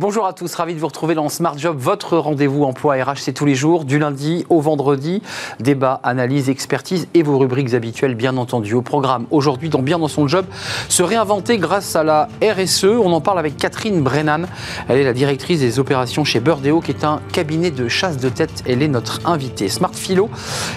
Bonjour à tous, ravi de vous retrouver dans Smart Job, votre rendez-vous emploi RH, c'est tous les jours, du lundi au vendredi. Débat, analyse, expertise et vos rubriques habituelles, bien entendu. Au programme aujourd'hui, dans Bien dans son job, se réinventer grâce à la RSE. On en parle avec Catherine Brennan. Elle est la directrice des opérations chez Burdeo, qui est un cabinet de chasse de tête. Elle est notre invitée. Smart Philo.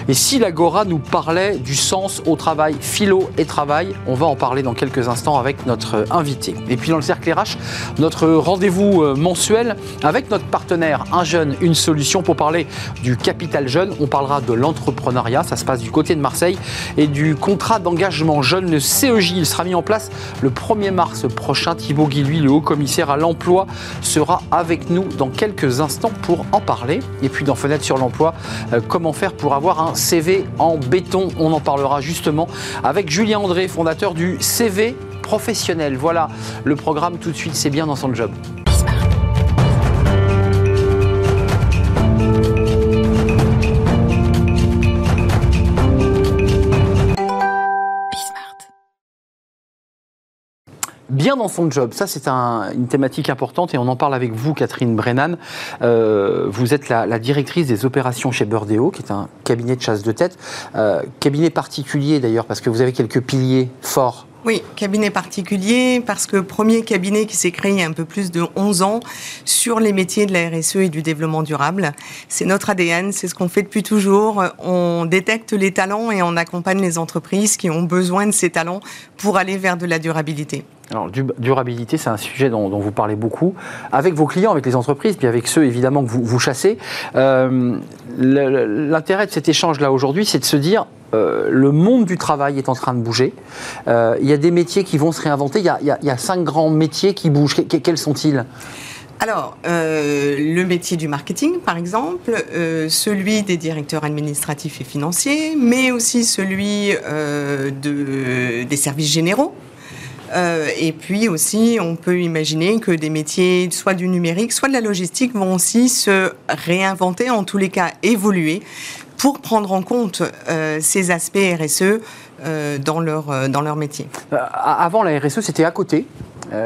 Et si l'Agora nous parlait du sens au travail, philo et travail, on va en parler dans quelques instants avec notre invité. Et puis dans le cercle RH, notre rendez-vous euh, mensuel avec notre partenaire Un jeune, une solution pour parler du capital jeune. On parlera de l'entrepreneuriat, ça se passe du côté de Marseille, et du contrat d'engagement jeune, le CEJ. Il sera mis en place le 1er mars prochain. Thibaut Guilluy, le haut commissaire à l'emploi, sera avec nous dans quelques instants pour en parler. Et puis dans Fenêtre sur l'emploi, euh, comment faire pour avoir un CV en béton? On en parlera justement avec Julien André, fondateur du CV professionnel. Voilà le programme tout de suite, c'est bien dans son job. Bien dans son job. Ça, c'est une thématique importante et on en parle avec vous, Catherine Brennan. Euh, vous êtes la, directrice des opérations chez Burdeo, qui est un cabinet de chasse de tête. Euh, cabinet particulier d'ailleurs, parce que vous avez quelques piliers forts oui, cabinet particulier, parce que premier cabinet qui s'est créé il y a un peu plus de 11 ans sur les métiers de la RSE et du développement durable. C'est notre ADN, c'est ce qu'on fait depuis toujours. On détecte les talents et on accompagne les entreprises qui ont besoin de ces talents pour aller vers de la durabilité. Alors, durabilité, c'est un sujet dont, vous parlez beaucoup, avec vos clients, avec les entreprises, puis avec ceux évidemment que vous, chassez. Euh, l'intérêt de cet échange-là aujourd'hui, c'est de se dire, euh, le monde du travail est en train de bouger. Euh, il y a des métiers qui vont se réinventer. Il y a, cinq grands métiers qui bougent. quels sont-ils? Alors, le métier du marketing, par exemple, celui des directeurs administratifs et financiers, mais aussi celui de, des services généraux, euh, et puis aussi, on peut imaginer que des métiers, soit du numérique, soit de la logistique, vont aussi se réinventer, en tous les cas évoluer, pour prendre en compte euh, ces aspects RSE euh, dans, leur, dans leur métier. avant, la RSE, c'était à côté.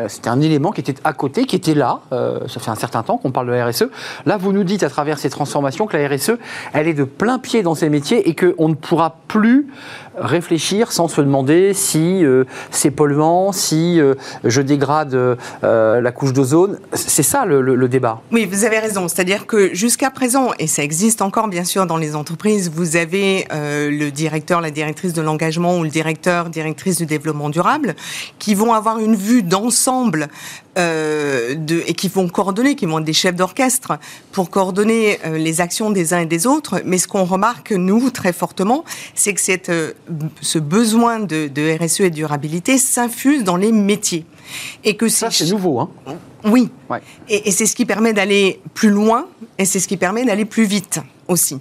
c'était un élément qui était à côté, qui était là. ça fait un certain temps qu'on parle de la RSE. Là, vous nous dites à travers ces transformations que la RSE, elle est de plein pied dans ces métiers et qu'on ne pourra plus réfléchir sans se demander si euh, c'est polluant, si euh, je dégrade euh, la couche d'ozone. C'est ça le, débat. Oui, vous avez raison. C'est-à-dire que jusqu'à présent, et ça existe encore bien sûr dans les entreprises, vous avez le directeur, la directrice de l'engagement ou le directeur, directrice du développement durable qui vont avoir une vue d'ensemble de, et qui vont coordonner, qui vont être des chefs d'orchestre pour coordonner les actions des uns et des autres. Mais ce qu'on remarque, nous, très fortement, c'est que cette ce besoin de, RSE et de durabilité s'infuse dans les métiers. Et que Ça, c'est nouveau. Hein oui. Et, c'est ce qui permet d'aller plus loin et c'est ce qui permet d'aller plus vite aussi.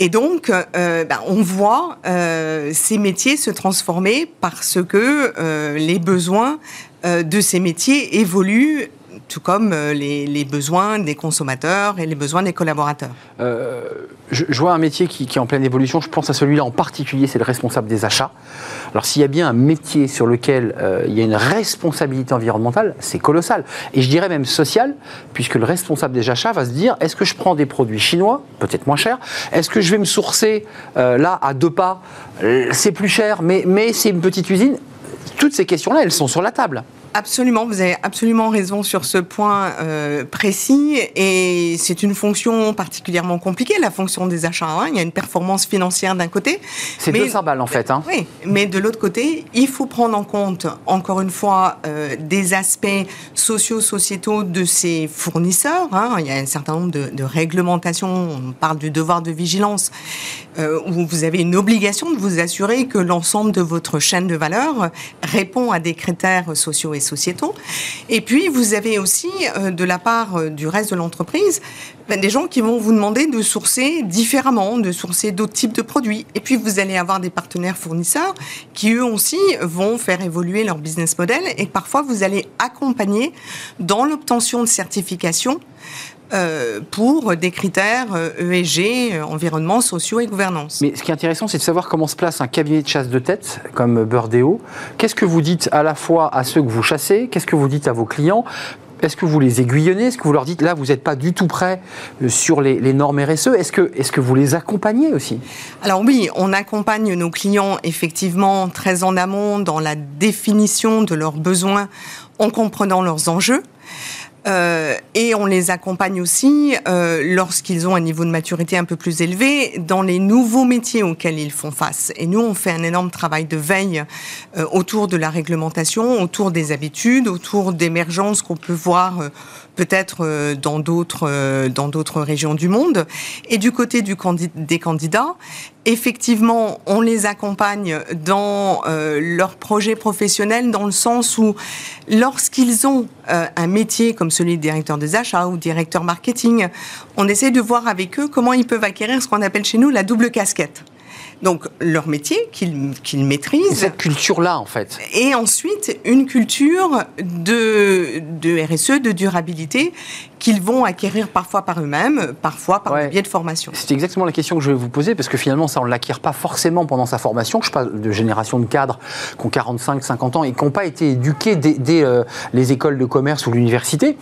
Et donc, euh, ben, on voit euh, ces métiers se transformer parce que euh, les besoins de ces métiers évoluent tout comme euh, les, besoins des consommateurs et les besoins des collaborateurs. Euh, je, vois un métier qui, est en pleine évolution, je pense à celui-là en particulier, c'est le responsable des achats. Alors s'il y a bien un métier sur lequel euh, il y a une responsabilité environnementale, c'est colossal. Et je dirais même social, puisque le responsable des achats va se dire, est-ce que je prends des produits chinois, peut-être moins chers? Est-ce que je vais me sourcer là à deux pas? C'est plus cher, mais, mais c'est une petite usine? Toutes ces questions-là, elles sont sur la table. Absolument, vous avez absolument raison sur ce point euh, précis et c'est une fonction particulièrement compliquée, la fonction des achats. Hein. Il y a une performance financière d'un côté. C'est 200 balles en fait. Hein. Oui, mais de l'autre côté, il faut prendre en compte, encore une fois, euh, des aspects socio-sociétaux de ces fournisseurs. Hein. Il y a un certain nombre de, de, réglementations, on parle du devoir de vigilance, euh, où vous avez une obligation de vous assurer que l'ensemble de votre chaîne de valeur répond à des critères sociaux et sociétaux. Et puis, vous avez aussi, euh, de la part euh, du reste de l'entreprise, ben, des gens qui vont vous demander de sourcer différemment, de sourcer d'autres types de produits. Et puis, vous allez avoir des partenaires fournisseurs qui, eux aussi, vont faire évoluer leur business model et parfois, vous allez accompagner dans l'obtention de certifications euh, pour des critères ESG, euh, e euh, environnement, sociaux et gouvernance. Mais ce qui est intéressant, c'est de savoir comment se place un cabinet de chasse de tête comme Burdeo. Qu'est-ce que vous dites à la fois à ceux que vous chassez Qu'est-ce que vous dites à vos clients? Est-ce que vous les aiguillonnez? Est-ce que vous leur dites, là, vous n'êtes pas du tout prêt sur les, normes RSE Est-ce que, est que vous les accompagnez aussi? Alors oui, on accompagne nos clients effectivement très en amont dans la définition de leurs besoins en comprenant leurs enjeux. Euh, et on les accompagne aussi euh, lorsqu'ils ont un niveau de maturité un peu plus élevé dans les nouveaux métiers auxquels ils font face. Et nous, on fait un énorme travail de veille euh, autour de la réglementation, autour des habitudes, autour d'émergences qu'on peut voir peut-être euh, dans d'autres euh, dans d'autres régions du monde. Et du côté des candidats, effectivement, on les accompagne dans euh, leur projet professionnel dans le sens où lorsqu'ils ont un métier comme celui de directeur des achats ou directeur marketing, on essaie de voir avec eux comment ils peuvent acquérir ce qu'on appelle chez nous la double casquette. Donc leur métier qu'ils maîtrisent. cette culture-là, en fait. Et ensuite, une culture de, de RSE, de durabilité, qu'ils vont acquérir parfois par eux-mêmes, parfois par le biais de formation. C'est exactement la question que je vais vous poser, parce que finalement, ça, on ne l'acquiert pas forcément pendant sa formation. Je parle de génération de cadres qui ont 45, 50 ans et qui n'ont pas été éduqués dès, euh, les écoles de commerce ou l'université.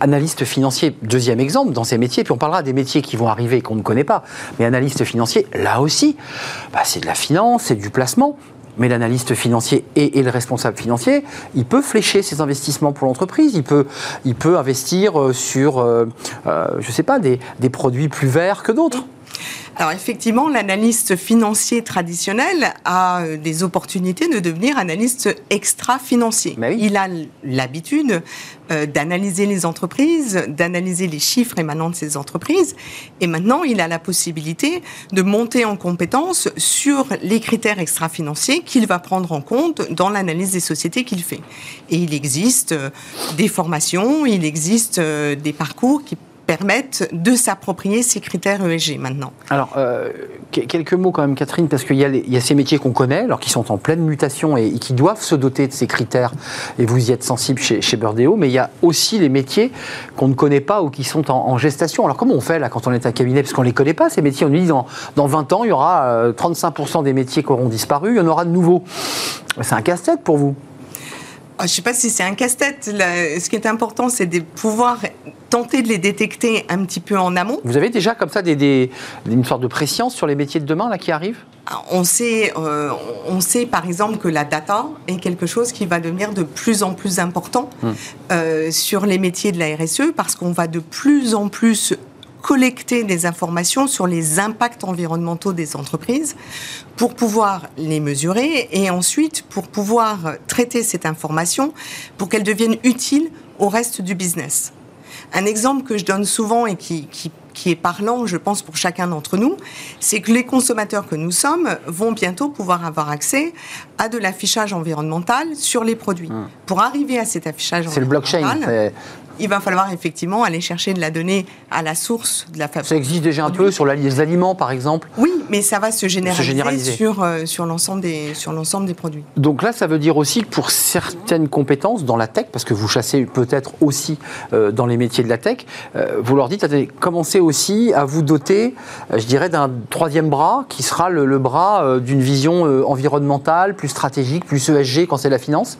Analyste financier, deuxième exemple, dans ces métiers, puis on parlera des métiers qui vont arriver qu'on ne connaît pas. Mais analyste financier, là aussi, bah, c'est de la finance, c'est du placement mais l'analyste financier et, le responsable financier, il peut flécher ses investissements pour l'entreprise, il peut, il peut investir euh, sur, euh, euh, je sais pas, des, des produits plus verts que d'autres. Alors effectivement, l'analyste financier traditionnel a euh, des opportunités de devenir analyste extra-financier. Il a l'habitude euh, d'analyser les entreprises, d'analyser les chiffres émanant de ces entreprises, et maintenant il a la possibilité de monter en compétence sur les critères extra-financiers qu'il va prendre en compte dans l'analyse des sociétés qu'il fait. Et il existe euh, des formations, il existe des parcours qui permettent de s'approprier ces critères ESG maintenant. Alors, euh, quelques mots quand même, Catherine, parce qu'il y, a ces métiers qu'on connaît, alors qui sont en pleine mutation et, qui doivent se doter de ces critères, et vous y êtes sensible chez, chez mais il y a aussi les métiers qu'on ne connaît pas ou qui sont en, gestation. Alors, comment on fait là quand on est un cabinet? Parce qu'on ne les connaît pas, ces métiers. On nous dit dans, dans 20 ans, il y aura 35% euh, des métiers qui auront disparu, il y en aura de nouveaux. C'est un casse-tête pour vous je ne sais pas si c'est un casse-tête. Ce qui est important, c'est de pouvoir tenter de les détecter un petit peu en amont. Vous avez déjà comme ça des, des, une sorte de préscience sur les métiers de demain là, qui arrivent? Ah, on sait, euh, on sait par exemple que la data est quelque chose qui va devenir de plus en plus important hmm. euh, sur les métiers de la RSE parce qu'on va de plus en plus collecter des informations sur les impacts environnementaux des entreprises pour pouvoir les mesurer et ensuite pour pouvoir traiter cette information pour qu'elle devienne utile au reste du business. Un exemple que je donne souvent et qui, qui, est parlant, je pense, pour chacun d'entre nous, c'est que les consommateurs que nous sommes vont bientôt pouvoir avoir accès à de l'affichage environnemental sur les produits. Mmh. Pour arriver à cet affichage environnemental... C'est le blockchain il va falloir effectivement aller chercher de la donnée à la source de la fabrication. Ça existe déjà un peu sur les aliments, par exemple? Oui, mais ça va se généraliser, sur, euh, sur l'ensemble des, des produits. Donc là, ça veut dire aussi que pour certaines compétences dans la tech, parce que vous chassez peut-être aussi euh, dans les métiers de la tech, euh, vous leur dites, attendez, commencez aussi à vous doter, je dirais, d'un troisième bras qui sera le, le bras d'une vision environnementale, plus stratégique, plus ESG quand c'est la finance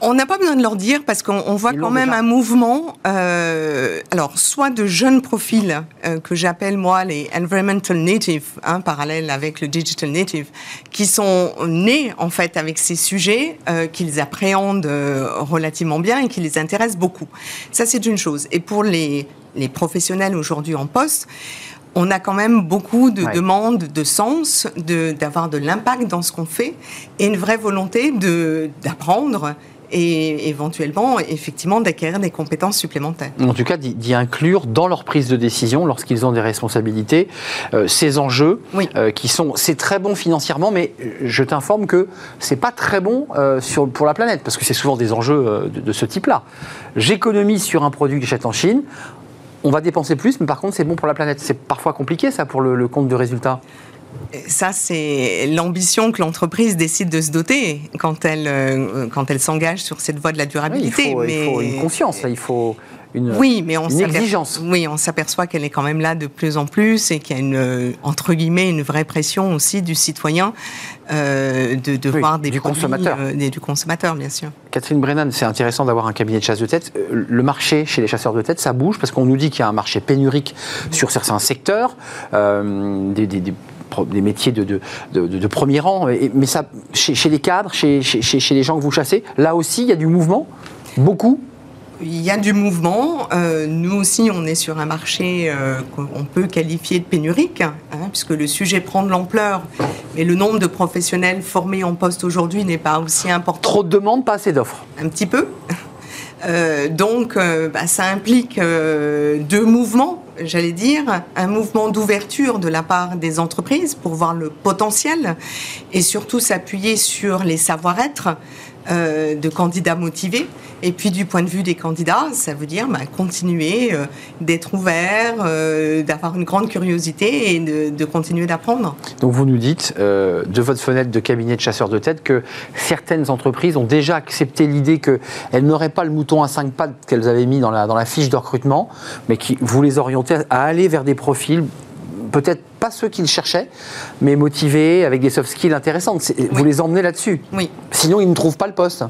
on n'a pas besoin de leur dire parce qu'on voit quand même un mouvement, euh, alors soit de jeunes profils euh, que j'appelle moi les environmental natives, hein, parallèle avec le digital native, qui sont nés en fait avec ces sujets euh, qu'ils appréhendent relativement bien et qui les intéressent beaucoup. Ça c'est une chose. Et pour les, les professionnels aujourd'hui en poste, on a quand même beaucoup de demandes de sens, d'avoir de, de l'impact dans ce qu'on fait et une vraie volonté d'apprendre et éventuellement, effectivement, d'acquérir des compétences supplémentaires. En tout cas, d'y inclure dans leur prise de décision, lorsqu'ils ont des responsabilités, euh, ces enjeux euh, qui sont, c'est très bon financièrement, mais je t'informe que c'est pas très bon euh, sur, pour la planète, parce que c'est souvent des enjeux de, de ce type-là. J'économise sur un produit que j'achète en Chine, on va dépenser plus, mais par contre, c'est bon pour la planète. C'est parfois compliqué, ça, pour le, compte de résultat ça, c'est l'ambition que l'entreprise décide de se doter quand elle, euh, quand elle s'engage sur cette voie de la durabilité. il, faut, il, faut, une conscience, il faut une, oui, mais on une exigence. Oui, on s'aperçoit qu'elle est quand même là de plus en plus et qu'il y a une, entre guillemets, une vraie pression aussi du citoyen euh, de, de voir des du consommateur. Euh, du consommateur, bien sûr. Catherine Brennan, c'est intéressant d'avoir un cabinet de chasse de tête. Le marché chez les chasseurs de tête, ça bouge parce qu'on nous dit qu'il y a un marché pénurique sur certains secteurs, des, des, des métiers de, de, de, premier rang. mais ça, chez, chez les cadres, chez, chez, chez, les gens que vous chassez, là aussi, il y a du mouvement? Beaucoup? Il y a du mouvement. Euh, nous aussi, on est sur un marché euh, qu'on peut qualifier de pénurique, hein, puisque le sujet prend de l'ampleur, mais le nombre de professionnels formés en poste aujourd'hui n'est pas aussi important. Trop de demandes, pas assez d'offres? Un petit peu. Euh, donc, bah, ça implique deux mouvements, j'allais dire, un mouvement d'ouverture de la part des entreprises pour voir le potentiel et surtout s'appuyer sur les savoir-être de candidats motivés et puis du point de vue des candidats, ça veut dire bah, continuer euh, d'être ouvert, euh, d'avoir une grande curiosité et de, continuer d'apprendre. Donc vous nous dites, euh, de votre fenêtre de cabinet de chasseurs de tête, que certaines entreprises ont déjà accepté l'idée qu'elles n'auraient pas le mouton à cinq pattes qu'elles avaient mis dans la, dans la fiche de recrutement, mais qui vous les orientez à aller vers des profils peut-être pas ceux qu'ils cherchaient, mais motivés, avec des soft skills intéressantes. Vous les emmenez là-dessus. Oui. Sinon, ils ne trouvent pas le poste.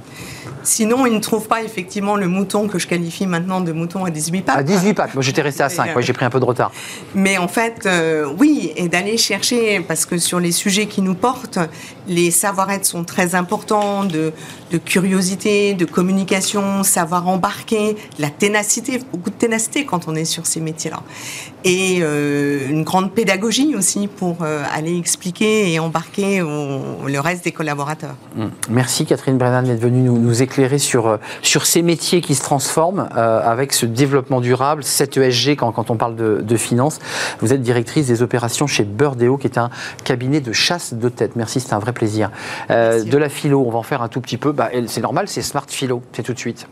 Sinon, ils ne trouvent pas effectivement le mouton que je qualifie maintenant de mouton à 18 pattes. À 18 pattes, moi j'étais resté à 5, j'ai pris un peu de retard. Mais en fait, euh, oui, et d'aller chercher, parce que sur les sujets qui nous portent, les savoir-être sont très importants, de, curiosité, de communication, savoir embarquer, la ténacité, beaucoup de ténacité quand on est sur ces métiers-là. Et euh, une grande pédagogie aussi pour euh, aller expliquer et embarquer le reste des collaborateurs. Mmh. Merci Catherine Brennan d'être venue nous, nous éclairer sur, euh, sur ces métiers qui se transforment euh, avec ce développement durable, cette ESG quand, quand on parle de, de finance. Vous êtes directrice des opérations chez Burdeo, qui est un cabinet de chasse de tête. Merci, c'est un vrai plaisir. Euh, de la philo, on va en faire un tout petit peu. Bah, c'est normal, c'est Smart Philo, c'est tout de suite.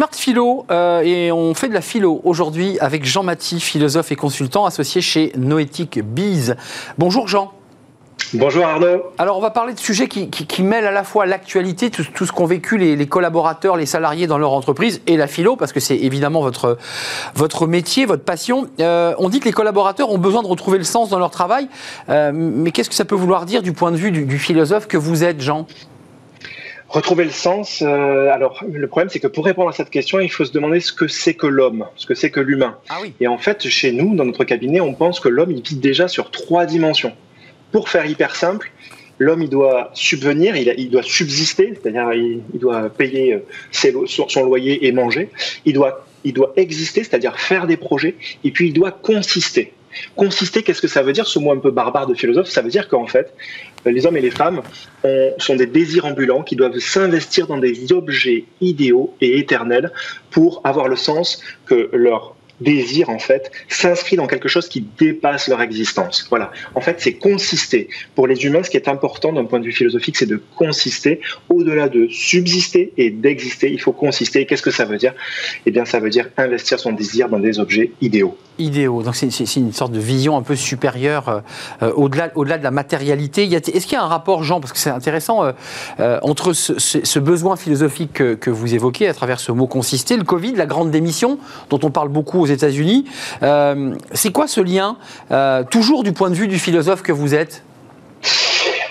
Smart Philo, et on fait de la philo aujourd'hui avec Jean Mathis, philosophe et consultant associé chez Noétique Bees. Bonjour Jean. Bonjour Arnaud. Alors on va parler de sujets qui, qui, mêlent à la fois l'actualité, tout, tout, ce qu'ont vécu les, les, collaborateurs, les salariés dans leur entreprise, et la philo, parce que c'est évidemment votre, votre métier, votre passion. Euh, on dit que les collaborateurs ont besoin de retrouver le sens dans leur travail, euh, mais qu'est-ce que ça peut vouloir dire du point de vue du, philosophe que vous êtes, Jean? Retrouver le sens, euh, alors le problème c'est que pour répondre à cette question, il faut se demander ce que c'est que l'homme, ce que c'est que l'humain. Ah oui. Et en fait, chez nous, dans notre cabinet, on pense que l'homme, il vit déjà sur trois dimensions pour faire hyper simple, l'homme il doit subvenir, il, doit subsister, c'est-à-dire il, doit payer euh, son, loyer et manger. Il doit, il doit exister, c'est-à-dire faire des projets, et puis il doit consister. Consister, qu'est-ce que ça veut dire Ce mot un peu barbare de philosophe, ça veut dire qu'en fait, les hommes et les femmes sont des désirs ambulants qui doivent s'investir dans des objets idéaux et éternels pour avoir le sens que leur désir, en fait, s'inscrit dans quelque chose qui dépasse leur existence. Voilà. En fait, c'est consister. Pour les humains, ce qui est important d'un point de vue philosophique, c'est de consister. Au-delà de subsister et d'exister, il faut consister. Qu'est-ce que ça veut dire? Eh bien, ça veut dire investir son désir dans des objets idéaux. Idéaux. Donc, c'est une sorte de vision un peu supérieure, euh, euh, au-delà au -delà de la matérialité. Est-ce qu'il y a un rapport, Jean, parce que c'est intéressant, euh, entre ce, besoin philosophique que, que, vous évoquez à travers ce mot consister, le Covid, la grande démission, dont on parle beaucoup aux États-Unis. Euh, c'est quoi ce lien, euh, toujours du point de vue du philosophe que vous êtes?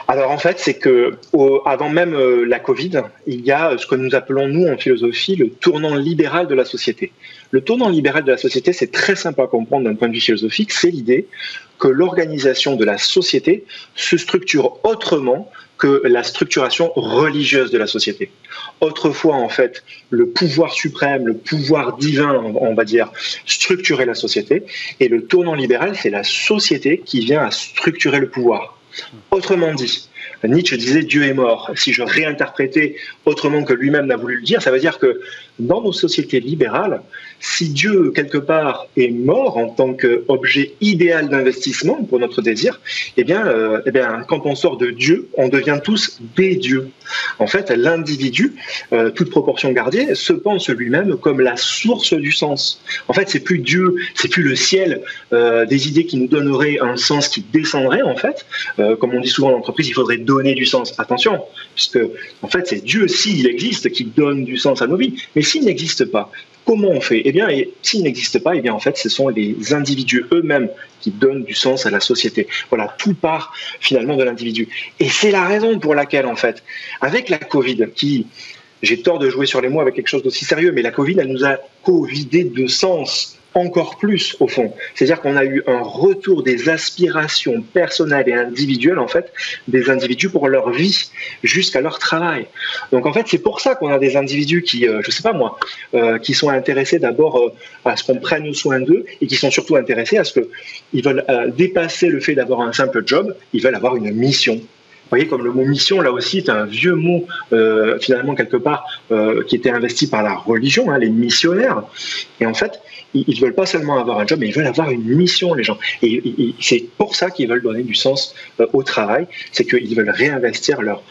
Alors en fait, c'est que avant même euh, la Covid, il y a ce que nous appelons nous en philosophie le tournant libéral de la société. Le tournant libéral de la société, c'est très simple à comprendre d'un point de vue philosophique, c'est l'idée que l'organisation de la société se structure autrement que la structuration religieuse de la société. Autrefois, en fait, le pouvoir suprême, le pouvoir divin, on va dire, structurait la société, et le tournant libéral, c'est la société qui vient à structurer le pouvoir. Autrement dit, Nietzsche disait Dieu est mort. Si je réinterprétais autrement que lui-même n'a voulu le dire, ça veut dire que dans nos sociétés libérales, si Dieu, quelque part, est mort en tant qu'objet idéal d'investissement pour notre désir, eh bien, euh, eh bien, quand on sort de Dieu, on devient tous des dieux. En fait, l'individu, euh, toute proportion gardée, se pense lui-même comme la source du sens. En fait, c'est plus Dieu, c'est plus le ciel, euh, des idées qui nous donneraient un sens qui descendrait, en fait. comme on dit souvent en entreprise, il faudrait donner du sens. Attention, puisque, en fait, c'est Dieu, s'il existe, qui donne du sens à nos vies. S'il n'existe pas, Comment on fait? Eh bien, s'il n'existe pas, eh bien, en fait, ce sont les individus eux-mêmes qui donnent du sens à la société. Voilà, tout part finalement de l'individu. Et c'est la raison pour laquelle, en fait, avec la Covid, qui, j'ai tort de jouer sur les mots avec quelque chose d'aussi sérieux, mais la Covid, elle nous a covidé de sens encore plus au fond. C'est-à-dire qu'on a eu un retour des aspirations personnelles et individuelles, en fait, des individus pour leur vie jusqu'à leur travail. Donc en fait, c'est pour ça qu'on a des individus qui, euh, je sais pas moi, euh, qui sont intéressés d'abord euh, à ce qu'on prenne soin d'eux et qui sont surtout intéressés à ce qu'ils veulent dépasser le fait d'avoir un simple job, ils veulent avoir une mission vous voyez, comme le mot mission, là aussi, est un vieux mot, finalement, quelque part, qui était investi par la religion, hein, les missionnaires. Et en fait, ils ne veulent pas seulement avoir un job, mais ils veulent avoir une mission, les gens. Et, c'est pour ça qu'ils veulent donner du sens euh, au travail, c'est qu'ils veulent réinvestir leur,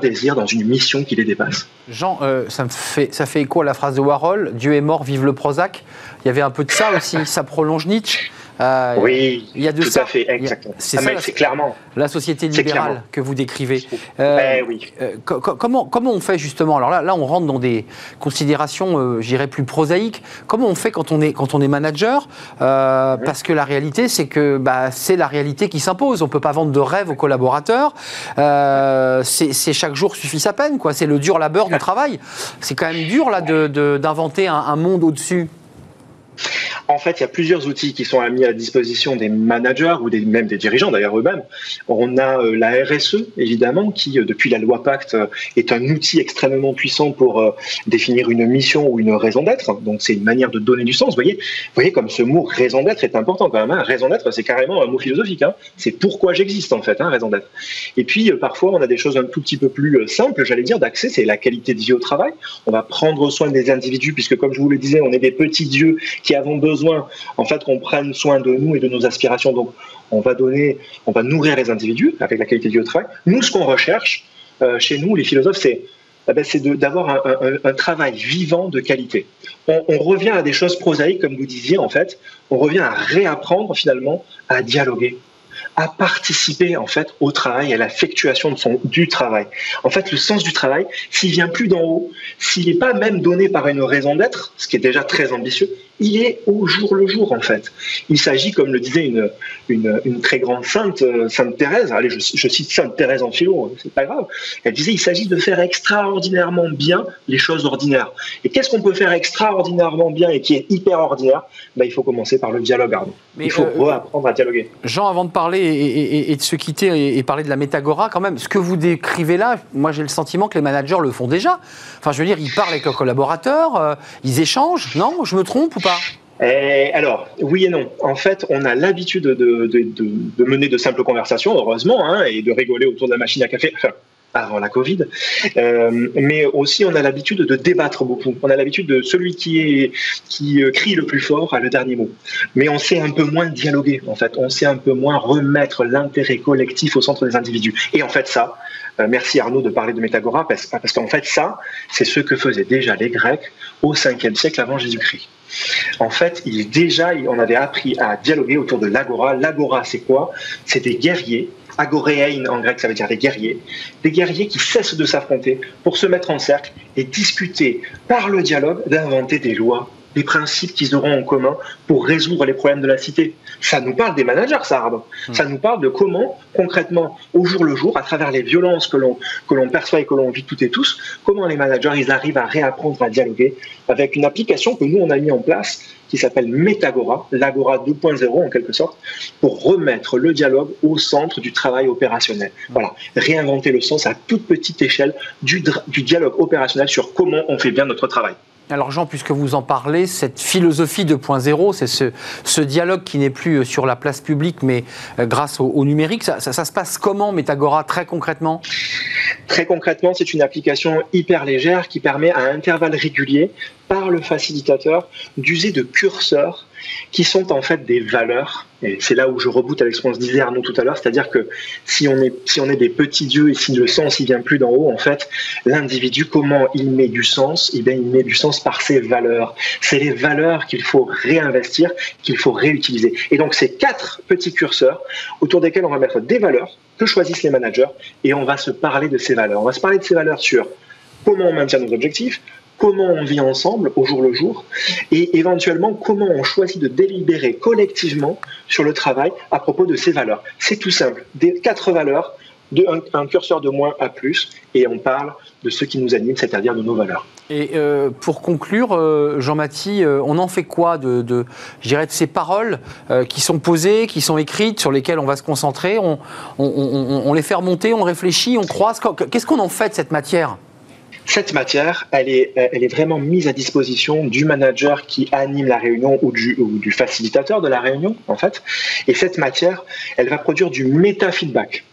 désir dans une mission qui les dépasse. Jean, euh, ça, fait, ça fait écho à la phrase de Warhol, Dieu est mort, vive le Prozac. Il y avait un peu de ça aussi, ça prolonge Nietzsche? Euh, oui, il y a de tout ça. à fait, exactement. C'est ah, clairement la société libérale que vous décrivez. Euh, eh oui. Euh, comment, comment on fait justement? Alors là, là, on rentre dans des considérations, j'irais plus prosaïques. Comment on fait quand on est quand on est manager? Parce que la réalité, c'est que bah, c'est la réalité qui s'impose. On peut pas vendre de rêve aux collaborateurs. c'est chaque jour suffit sa peine, quoi. C'est le dur labeur du travail. C'est quand même dur là d'inventer de, un, un monde au-dessus. En fait, il y a plusieurs outils qui sont mis à disposition des managers ou même des dirigeants d'ailleurs eux-mêmes. On a euh, la RSE, évidemment, qui, euh, depuis la loi Pacte, euh, est un outil extrêmement puissant pour définir une mission ou une raison d'être. Donc, c'est une manière de donner du sens. Vous voyez, vous voyez comme ce mot raison d'être est important quand même. Hein. Raison d'être, c'est carrément un mot philosophique. Hein. C'est pourquoi j'existe, en fait, hein, raison d'être. Et puis, parfois, on a des choses un tout petit peu plus simples, j'allais dire, d'accès. C'est la qualité de vie au travail. On va prendre soin des individus, puisque, comme je vous le disais, on est des petits dieux qui avons besoin en fait, qu'on prenne soin de nous et de nos aspirations. Donc, on va donner, on va nourrir les individus avec la qualité du travail. Nous, ce qu'on recherche euh, chez nous, les philosophes, c'est eh ben, d'avoir un, travail vivant de qualité. On, revient à des choses prosaïques, comme vous disiez, en fait. On revient à réapprendre finalement à dialoguer, à participer en fait au travail, à l'affectuation du travail. En fait, le sens du travail, s'il vient plus d'en haut, s'il n'est pas même donné par une raison d'être, ce qui est déjà très ambitieux, il est au jour le jour en fait. Il s'agit, comme le disait une, une, très grande sainte, euh, Sainte Thérèse, allez, je, cite Sainte Thérèse en philo, hein, c'est pas grave, elle disait il s'agit de faire extraordinairement bien les choses ordinaires. Et qu'est-ce qu'on peut faire extraordinairement bien et qui est hyper ordinaire? Ben, Il faut commencer par le dialogue, Mais il faut euh, apprendre à dialoguer. Jean, avant de parler et, de se quitter et, parler de la métagora, quand même, ce que vous décrivez là, moi j'ai le sentiment que les managers le font déjà. Enfin, je veux dire, ils parlent avec leurs collaborateurs, euh, ils échangent, non? Je me trompe ou pas? Eh, alors, oui et non. En fait, on a l'habitude de, mener de simples conversations, heureusement, hein, et de rigoler autour de la machine à café. avant la Covid, euh, mais aussi on a l'habitude de débattre beaucoup. On a l'habitude de celui qui euh, crie le plus fort a le dernier mot. Mais on sait un peu moins dialoguer. En fait, on sait un peu moins remettre l'intérêt collectif au centre des individus. Et en fait, ça, euh, merci Arnaud de parler de Métagora parce, parce qu'en fait, ça, c'est ce que faisaient déjà les Grecs au 5e siècle avant Jésus-Christ. En fait, il déjà, on avait appris à dialoguer autour de l'agora. L'agora, c'est quoi? C'est des guerriers. Agoréein en grec, ça veut dire des guerriers. Des guerriers qui cessent de s'affronter pour se mettre en cercle et discuter par le dialogue d'inventer des lois des principes qu'ils auront en commun pour résoudre les problèmes de la cité. Ça nous parle des managers, ça, hmm. Ça nous parle de comment, concrètement, au jour le jour, à travers les violences que l'on que l'on perçoit et que l'on vit toutes et tous, comment les managers ils arrivent à réapprendre à dialoguer avec une application que nous on a mis en place qui s'appelle Metagora, l'Agora 2.0 en quelque sorte, pour remettre le dialogue au centre du travail opérationnel. Voilà, réinventer le sens à toute petite échelle du, du dialogue opérationnel sur comment on fait bien notre travail. Alors Jean, puisque vous en parlez, cette philosophie 2.0, c'est ce, dialogue qui n'est plus euh, sur la place publique, mais euh, grâce au, numérique. Ça, se passe comment, Metagora, très concrètement? Très concrètement, c'est une application hyper légère qui permet à intervalles réguliers par le facilitateur d'user de curseurs qui sont en fait des valeurs. Et c'est là où je reboute avec ce qu'on se disait Arnaud tout à l'heure, c'est-à-dire que si on est si on est des petits dieux et si le sens il vient plus d'en haut, en fait, l'individu comment il met du sens? Eh il met du sens par ses valeurs. C'est les valeurs qu'il faut réinvestir, qu'il faut réutiliser. Et donc, c'est quatre petits curseurs autour desquels on va mettre des valeurs que choisissent les managers et on va se parler de ces valeurs. On va se parler de ces valeurs sur comment on maintient nos objectifs, comment on vit ensemble au jour le jour et éventuellement comment on choisit de délibérer collectivement sur le travail à propos de ces valeurs. C'est tout simple. Des quatre valeurs, de un, curseur de moins à plus et on parle de ce qui nous anime, c'est-à-dire de nos valeurs. Et euh, pour conclure, euh, Jean-Mathie, euh, on en fait quoi de, de, de ces paroles qui sont posées, qui sont écrites, sur lesquelles on va se concentrer on, on, on les fait remonter, on réfléchit, on croise. Qu'est-ce qu'on en fait de cette matière? Cette matière, elle est, elle est vraiment mise à disposition du manager qui anime la réunion ou du, ou du facilitateur de la réunion, en fait. Et cette matière, elle va produire du méta-feedback.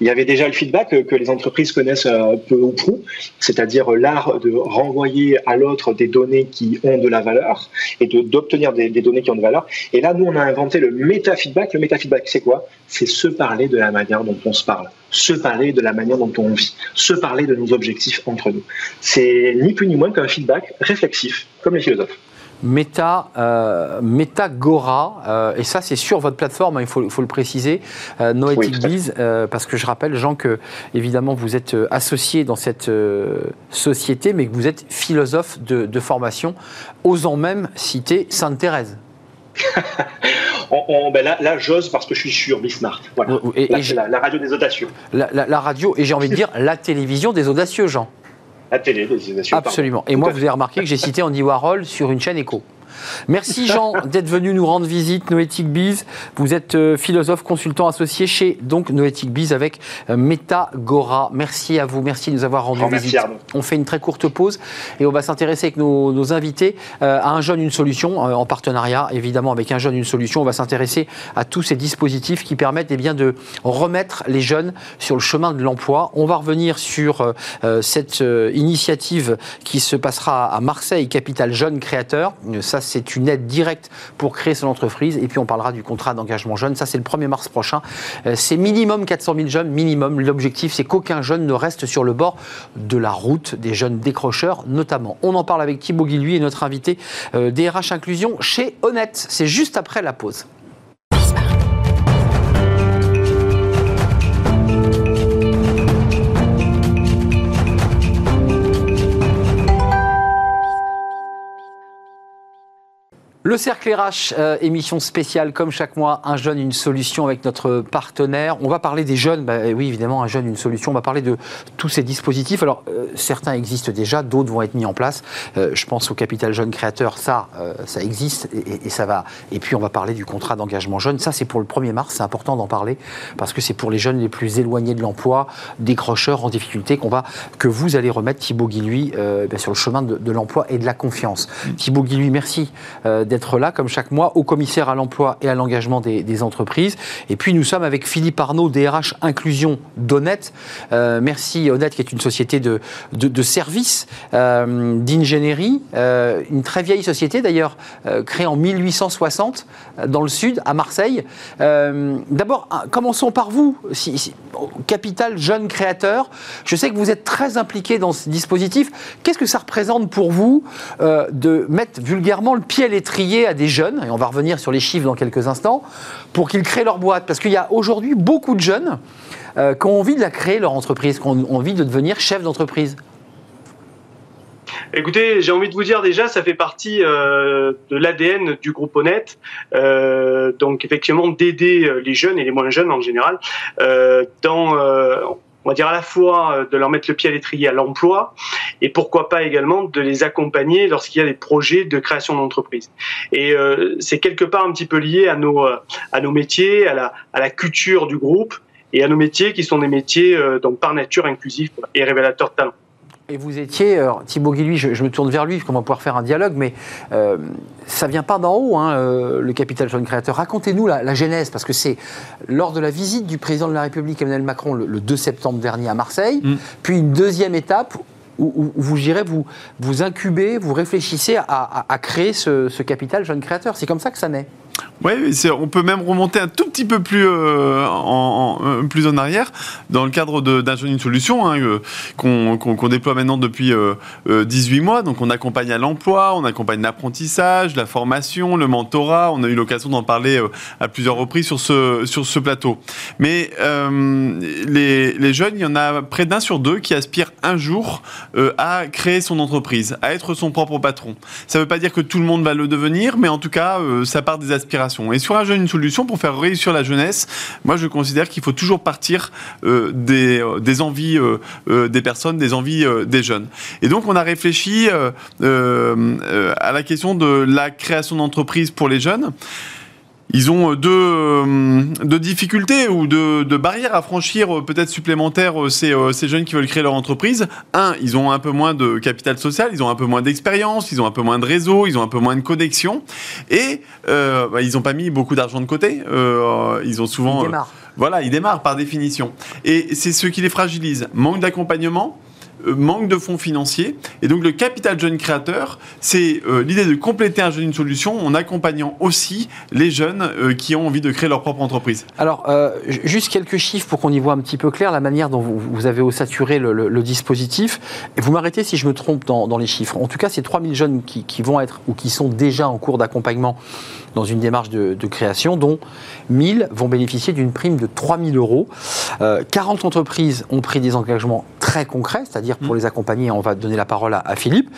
Il y avait déjà le feedback que les entreprises connaissent euh, peu ou prou, c'est-à-dire l'art de renvoyer à l'autre des données qui ont de la valeur et d'obtenir des, données qui ont de valeur. Et là, nous, on a inventé le méta-feedback. Le méta-feedback, c'est quoi? C'est se parler de la manière dont on se parle, se parler de la manière dont on vit, se parler de nos objectifs entre nous. C'est ni plus ni moins qu'un feedback réflexif, comme les philosophes. Meta, euh, Metagora, euh, et ça c'est sur votre plateforme, hein, il faut, le préciser, euh, Noetic Biz, euh, parce que je rappelle, Jean, que évidemment vous êtes associé dans cette société, mais que vous êtes philosophe de, formation, osant même citer Sainte Thérèse. Ben là, j'ose parce que je suis sur. Voilà. Et, la, radio des audacieux. la radio, et j'ai envie de dire la télévision des audacieux, Jean. La télé, Absolument. Et moi, vous avez remarqué que j'ai cité Andy Warhol sur une chaîne écho. Merci Jean d'être venu nous rendre visite, Noétique Biz. Vous êtes euh, philosophe consultant associé chez donc Noétique Biz avec euh, Metagora. Merci à vous, merci de nous avoir rendu visite. On fait une très courte pause et on va s'intéresser avec nos, invités euh, à un jeune une solution en partenariat évidemment avec un jeune une solution. On va s'intéresser à tous ces dispositifs qui permettent eh bien de remettre les jeunes sur le chemin de l'emploi. On va revenir sur cette initiative qui se passera à Marseille, capitale jeune créateur. Ça c'est une aide directe pour créer son entreprise. Et puis on parlera du contrat d'engagement jeune. Ça, c'est le 1er mars prochain. Euh, c'est minimum 400 000 jeunes, minimum. L'objectif, c'est qu'aucun jeune ne reste sur le bord de la route des jeunes décrocheurs, notamment. On en parle avec Thibaut Guilluy et notre invité DRH euh, Inclusion chez Honnête. C'est juste après la pause. Le Cercle RH, euh, émission spéciale comme chaque mois, un jeune, une solution avec notre partenaire. On va parler des jeunes, bah, oui évidemment, un jeune, une solution. On va parler de tous ces dispositifs. Alors euh, certains existent déjà, d'autres vont être mis en place. Euh, je pense au Capital Jeune Créateur, ça, ça existe et, ça va. Et puis on va parler du contrat d'engagement jeune. Ça c'est pour le 1er mars, c'est important d'en parler parce que c'est pour les jeunes les plus éloignés de l'emploi, décrocheurs en difficulté qu'on va, que vous allez remettre Thibaut Guilluy bah, sur le chemin de, l'emploi et de la confiance. Thibaut Guilluy, merci d'être là, comme chaque mois, au commissaire à l'emploi et à l'engagement des, entreprises. Et puis nous sommes avec Philippe Arnaud, DRH Inclusion d'Honnête. Euh, merci Honnête, qui est une société de, de, services, euh, d'ingénierie, euh, une très vieille société d'ailleurs, créée en 1860 dans le sud, à Marseille. D'abord, commençons par vous, capital jeune créateur. Je sais que vous êtes très impliqué dans ce dispositif. Qu'est-ce que ça représente pour vous de mettre vulgairement le pied à l'étrier à des jeunes, et on va revenir sur les chiffres dans quelques instants, pour qu'ils créent leur boîte. Parce qu'il y a aujourd'hui beaucoup de jeunes euh, qui ont envie de la créer, leur entreprise, qui ont envie de devenir chef d'entreprise. Écoutez, j'ai envie de vous dire déjà, ça fait partie euh, de l'ADN du groupe Honnête. Euh, donc effectivement, d'aider les jeunes et les moins jeunes en général dans on va dire à la fois euh, de leur mettre le pied à l'étrier à l'emploi et pourquoi pas également de les accompagner lorsqu'il y a des projets de création d'entreprise. Et euh, c'est quelque part un petit peu lié à nos euh, à nos métiers, à la à la culture du groupe et à nos métiers qui sont des métiers donc par nature inclusifs et révélateurs de talent. Et vous étiez, alors, Thibaut Guilluy, je, me tourne vers lui, qu'on va pouvoir faire un dialogue, mais euh, ça vient pas d'en haut, hein, euh, le capital jeune créateur. Racontez-nous la, genèse, parce que c'est lors de la visite du président de la République Emmanuel Macron le, 2 septembre dernier à Marseille, mm. puis une deuxième étape où, vous vous, vous incubez, vous réfléchissez à, créer ce, ce capital jeune créateur. C'est comme ça que ça naît. Oui, on peut même remonter un tout petit peu plus, euh, en, euh, plus en arrière, dans le cadre d'un jeune une solution hein, euh, qu'on déploie maintenant depuis 18 mois. Donc on accompagne à l'emploi, on accompagne l'apprentissage, la formation, le mentorat. On a eu l'occasion d'en parler à plusieurs reprises sur ce, sur ce plateau. Mais les, les, jeunes, il y en a près d'un sur deux qui aspirent un jour à créer son entreprise, à être son propre patron. Ça ne veut pas dire que tout le monde va le devenir, mais en tout cas, ça part des aspirations et sur un jeune, une solution pour faire réussir la jeunesse, moi je considère qu'il faut toujours partir euh, des, euh, des, envies euh, des personnes, des envies des jeunes. Et donc on a réfléchi à la question de la création d'entreprises pour les jeunes ils ont euh, euh, deux, difficultés ou deux, barrières à franchir euh, peut-être supplémentaires ces, ces, jeunes qui veulent créer leur entreprise. Un, ils ont un peu moins de capital social, ils ont un peu moins d'expérience, ils ont un peu moins de réseau, ils ont un peu moins de connexion et bah, ils n'ont pas mis beaucoup d'argent de côté. ils ont souvent... Ils démarrent. voilà, ils démarrent par définition. Et c'est ce qui les fragilise. Manque d'accompagnement, manque de fonds financiers. Et donc le capital jeune créateur, c'est euh, l'idée de compléter un jeune une solution en accompagnant aussi les jeunes euh, qui ont envie de créer leur propre entreprise. Alors, juste quelques chiffres pour qu'on y voit un petit peu clair la manière dont vous, avez saturé le, dispositif. Et vous m'arrêtez si je me trompe dans, les chiffres. En tout cas, c'est 3000 jeunes qui, vont être ou qui sont déjà en cours d'accompagnement dans une démarche de, création, dont 1000 vont bénéficier d'une prime de 3000 euros. 40 entreprises ont pris des engagements très concrets, c'est-à-dire pour mm. les accompagner, on va donner la parole à, Philippe.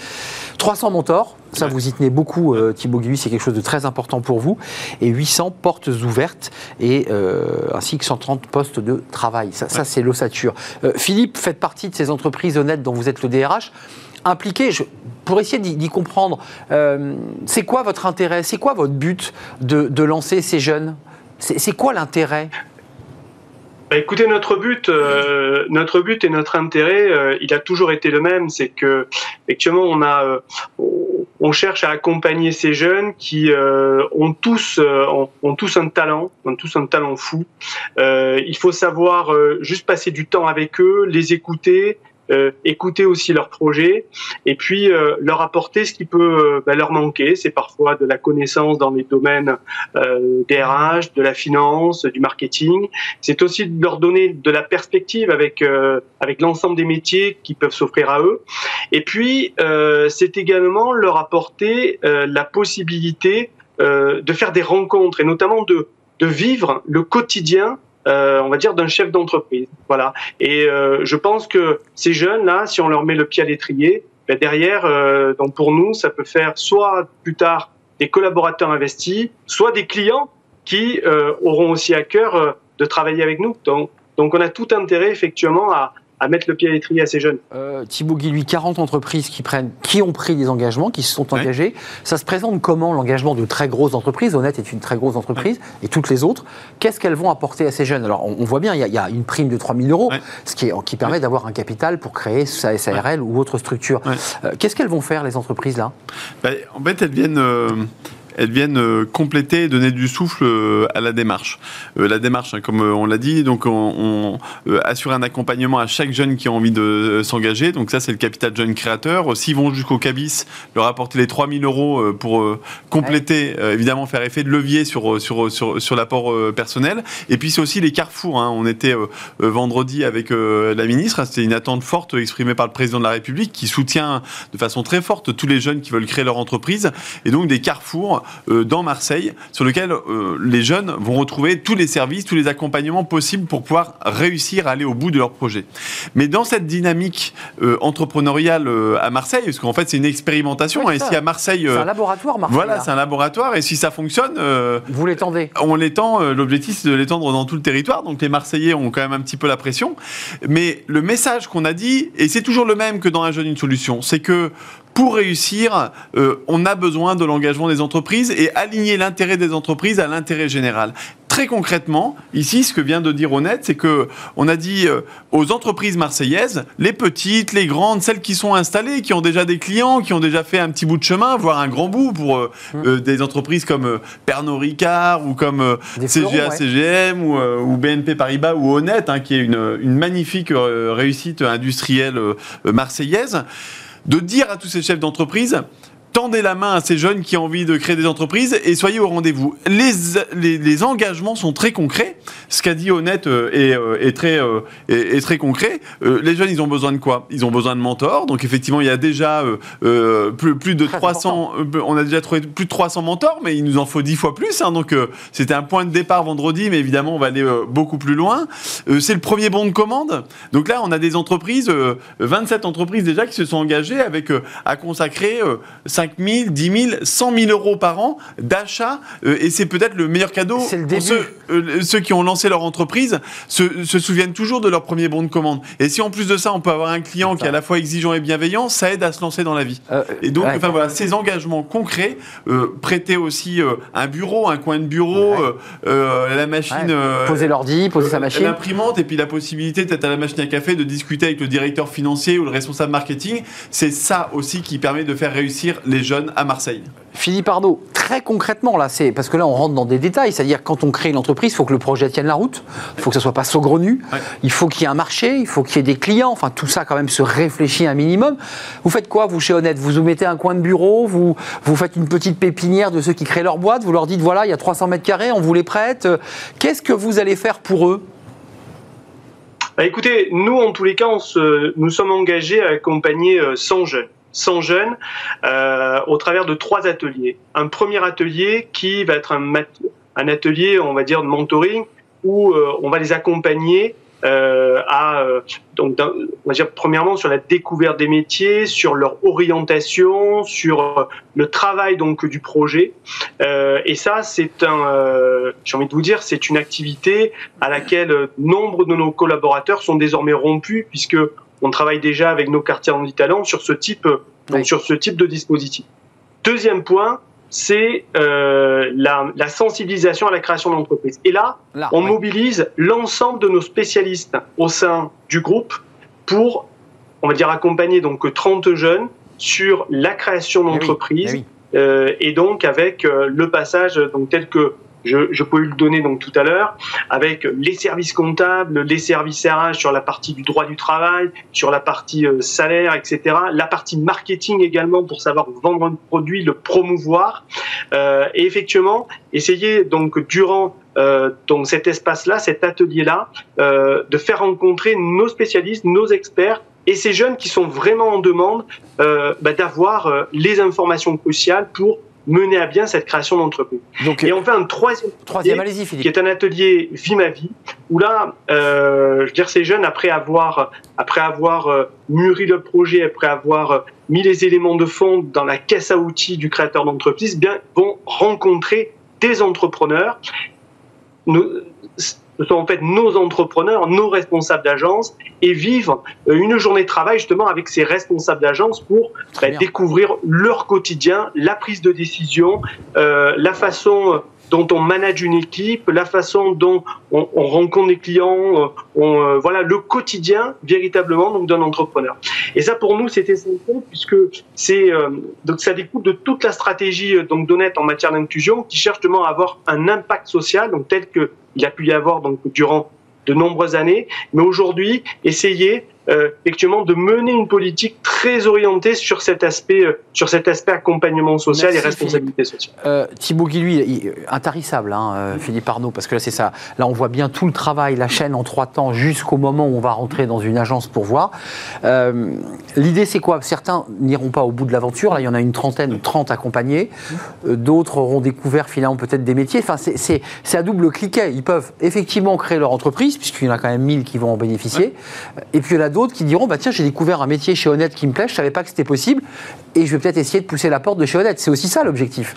300 mentors, ça vous y tenez beaucoup, euh, Thibaut Guy, c'est quelque chose de très important pour vous. Et 800 portes ouvertes, et, euh, ainsi que 130 postes de travail. Ça, c'est l'ossature. Euh, Philippe, faites partie de ces entreprises honnêtes dont vous êtes le DRH impliqué pour essayer d'y comprendre. c'est quoi votre intérêt? C'est quoi votre but de lancer ces jeunes? C'est quoi l'intérêt? Bah, écoutez, notre but, euh, notre but et notre intérêt, euh, il a toujours été le même, c'est que effectivement, on a, euh, on cherche à accompagner ces jeunes qui ont tous, ont, tous un talent, ont tous un talent fou. il faut savoir juste passer du temps avec eux, les écouter, euh, écouter aussi leurs projets et puis euh, leur apporter ce qui peut euh, bah, leur manquer. C'est parfois de la connaissance dans les domaines des RH, de la finance, du marketing. C'est aussi de leur donner de la perspective avec avec l'ensemble des métiers qui peuvent s'offrir à eux. Et puis c'est également leur apporter la possibilité de faire des rencontres et notamment de de vivre le quotidien euh, on va dire, d'un chef d'entreprise. Voilà. Et euh, je pense que ces jeunes-là, si on leur met le pied à l'étrier, ben derrière, euh, donc pour nous, ça peut faire soit plus tard des collaborateurs investis, soit des clients qui auront aussi à cœur de travailler avec nous. Donc, donc on a tout intérêt effectivement à, à mettre le pied à l'étrier à ces jeunes. Euh, Thibaut Guy, 40 entreprises qui, prennent, qui ont pris des engagements, qui se sont engagées. Ça se présente comment l'engagement de très grosses entreprises? Honnête est une très grosse entreprise, et toutes les autres. Qu'est-ce qu'elles vont apporter à ces jeunes? Alors, on, voit bien, il y, a, une prime de 3 000 euros, ce qui, est, qui permet d'avoir un capital pour créer sa SARL ou autre structure. Euh, qu'est-ce qu'elles vont faire, les entreprises-là ben, En fait, elles viennent. Euh, elles viennent euh, compléter et donner du souffle euh, à la démarche. Euh, la démarche, hein, comme on l'a dit, donc on, assure un accompagnement à chaque jeune qui a envie de s'engager. Donc ça, c'est le capital jeune créateur. S'ils vont jusqu'au CABIS, leur apporter les 3000 euros pour compléter, évidemment, faire effet de levier sur, sur, sur, sur l'apport personnel. Et puis c'est aussi les carrefours. Hein. On était vendredi avec la ministre. C'était une attente forte exprimée par le président de la République qui soutient de façon très forte tous les jeunes qui veulent créer leur entreprise. Et donc des carrefours dans Marseille, sur lequel euh, les jeunes vont retrouver tous les services, tous les accompagnements possibles pour pouvoir réussir à aller au bout de leur projet. Mais dans cette dynamique euh, entrepreneuriale à Marseille, parce qu'en fait c'est une expérimentation, et si à Marseille... c'est un laboratoire, Marseille. Voilà, c'est un laboratoire, et si ça fonctionne... Vous l'étendez On l'étend, l'objectif c'est de l'étendre dans tout le territoire, donc les Marseillais ont quand même un petit peu la pression. Mais le message qu'on a dit, et c'est toujours le même que dans un jeune une solution, c'est que pour réussir, on a besoin de l'engagement des entreprises et aligner l'intérêt des entreprises à l'intérêt général très concrètement, ici, ce que vient de dire Honnête, c'est que on a dit euh, aux entreprises marseillaises, les petites, les grandes, celles qui sont installées, qui ont déjà des clients, qui ont déjà fait un petit bout de chemin, voire un grand bout pour euh, Mmh. euh, des entreprises comme euh, Pernod Ricard ou comme euh, Des CGA, fleurons, ouais. CGM ou, euh, ou BNP Paribas ou Honnête, hein, qui est une, une magnifique euh, réussite industrielle euh, marseillaise, de dire à tous ces chefs d'entreprise tendez la main à ces jeunes qui ont envie de créer des entreprises et soyez au rendez-vous. Les, les, les engagements sont très concrets. Ce qu'a dit Honnête euh, est, euh, est très, euh, est, est très concret. Les jeunes, ils ont besoin de quoi? Ils ont besoin de mentors. Donc effectivement, il y a déjà euh, plus, plus de Très 300. euh, on a déjà trouvé plus de 300 mentors, mais il nous en faut 10 fois plus. hein. donc euh, c'était un point de départ vendredi, mais évidemment, on va aller euh, beaucoup plus loin. C'est le premier bon de commande. Donc là, on a des entreprises, euh, 27 entreprises déjà qui se sont engagées avec à consacrer euh, 5 000, 10 000, 100 000 euros par an d'achat. euh, et c'est peut-être le meilleur cadeau C'est le pour ceux, euh, ceux qui ont lancé leur entreprise se, se souviennent toujours de leur premier bon de commande. Et si en plus de ça, on peut avoir un client qui est à la fois exigeant et bienveillant, ça aide à se lancer dans la vie. Euh, Et donc, ouais. enfin voilà, ces engagements concrets, prêter aussi un bureau, un coin de bureau, Ouais. la machine, Ouais. Poser l'ordi, poser sa machine. L'imprimante et puis la possibilité d'être à la machine à café, de discuter avec le directeur financier ou le responsable marketing, c'est ça aussi qui permet de faire réussir les jeunes à Marseille. Philippe Arnaud, très concrètement, là, c'est parce que là, on rentre dans des détails. C'est-à-dire, quand on crée une entreprise, il faut que le projet tienne la route. Il faut que ça soit pas saugrenu. Ouais. Il faut qu'il y ait un marché. Il faut qu'il y ait des clients. Enfin, tout ça, quand même, se réfléchit un minimum. Vous faites quoi, vous, chez Honnête? Vous vous mettez un coin de bureau Vous, vous faites une petite pépinière de ceux qui créent leur boîte Vous leur dites, voilà, il y a 300 mètres carrés, on vous les prête. Euh, Qu'est-ce que vous allez faire pour eux? Bah, écoutez, nous, en tous les cas, on se, nous sommes engagés à accompagner euh, 100 jeunes. 100 jeunes euh, au travers de trois ateliers. Un premier atelier qui va être un, un atelier, on va dire, de mentoring, où euh, on va les accompagner euh, à, euh, donc, on va dire, premièrement, sur la découverte des métiers, sur leur orientation, sur euh, le travail donc du projet. Euh, et ça, c'est un, euh, j'ai envie de vous dire, c'est une activité à laquelle nombre de nos collaborateurs sont désormais rompus puisque on travaille déjà avec nos quartiers en talent sur ce type, donc Oui. sur ce type de dispositif. Deuxième point, c'est euh, la, la sensibilisation à la création d'entreprise. Et là, Là, on mobilise l'ensemble de nos spécialistes au sein du groupe pour, on va dire, accompagner donc 30 jeunes sur la création Eh oui, eh oui. euh, et donc avec euh, le passage donc tel que je, je peux le donner donc tout à l'heure, avec les services comptables, les services RH sur la partie du droit du travail, sur la partie euh, salaire, etc. La partie marketing également pour savoir vendre un produit, le promouvoir. Euh, et effectivement, essayer donc durant euh, donc cet espace-là, cet atelier-là, euh, de faire rencontrer nos spécialistes, nos experts et ces jeunes qui sont vraiment en demande euh, bah, d'avoir euh, les informations cruciales pour mener à bien cette création d'entreprise. Et on fait un troisième troisième, allez-y, qui Philippe. est un atelier Vie ma vie, où là, euh, je veux dire, ces jeunes, après avoir, après avoir euh, mûri le projet, après avoir euh, mis les éléments de fond dans la caisse à outils du créateur d'entreprise, bien, vont rencontrer des entrepreneurs. Nous- ce sont en fait nos entrepreneurs, nos responsables d'agence, et vivre euh, une journée de travail justement avec ces responsables d'agence pour bah, découvrir leur quotidien, la prise de décision, euh, la façon dont on manage une équipe, la façon dont on, on rencontre des clients, euh, on, euh, voilà le quotidien véritablement donc d'un entrepreneur. Et ça pour nous c'est essentiel puisque c'est euh, donc ça découle de toute la stratégie euh, donc d'Honnête en matière d'inclusion qui cherche justement à avoir un impact social donc tel que il a pu y avoir donc durant de nombreuses années, mais aujourd'hui essayer euh, effectivement de mener une politique très orientée sur cet aspect, euh, sur cet aspect accompagnement social Merci, et responsabilité sociale. Euh, Thibaut il- intarissable, hein, euh, Philippe Arnaud, parce que là, c'est ça. Là, on voit bien tout le travail, la chaîne en trois temps, jusqu'au moment où on va rentrer dans une agence pour voir. Euh, L'idée, c'est quoi? Certains n'iront pas au bout de l'aventure. Là, il y en a une trentaine, 30 accompagnés. Euh, D'autres auront découvert finalement peut-être des métiers. Enfin, c'est- à double cliquet. Ils peuvent effectivement créer leur entreprise, puisqu'il y en a quand même 1000 qui vont en bénéficier. Et puis, a d'autres qui diront bah, tiens, j'ai découvert un métier chez Honnête qui me plaît, je savais pas que c'était possible, et je vais peut-être essayer de pousser la porte de chez Honnête. C'est aussi ça l'objectif.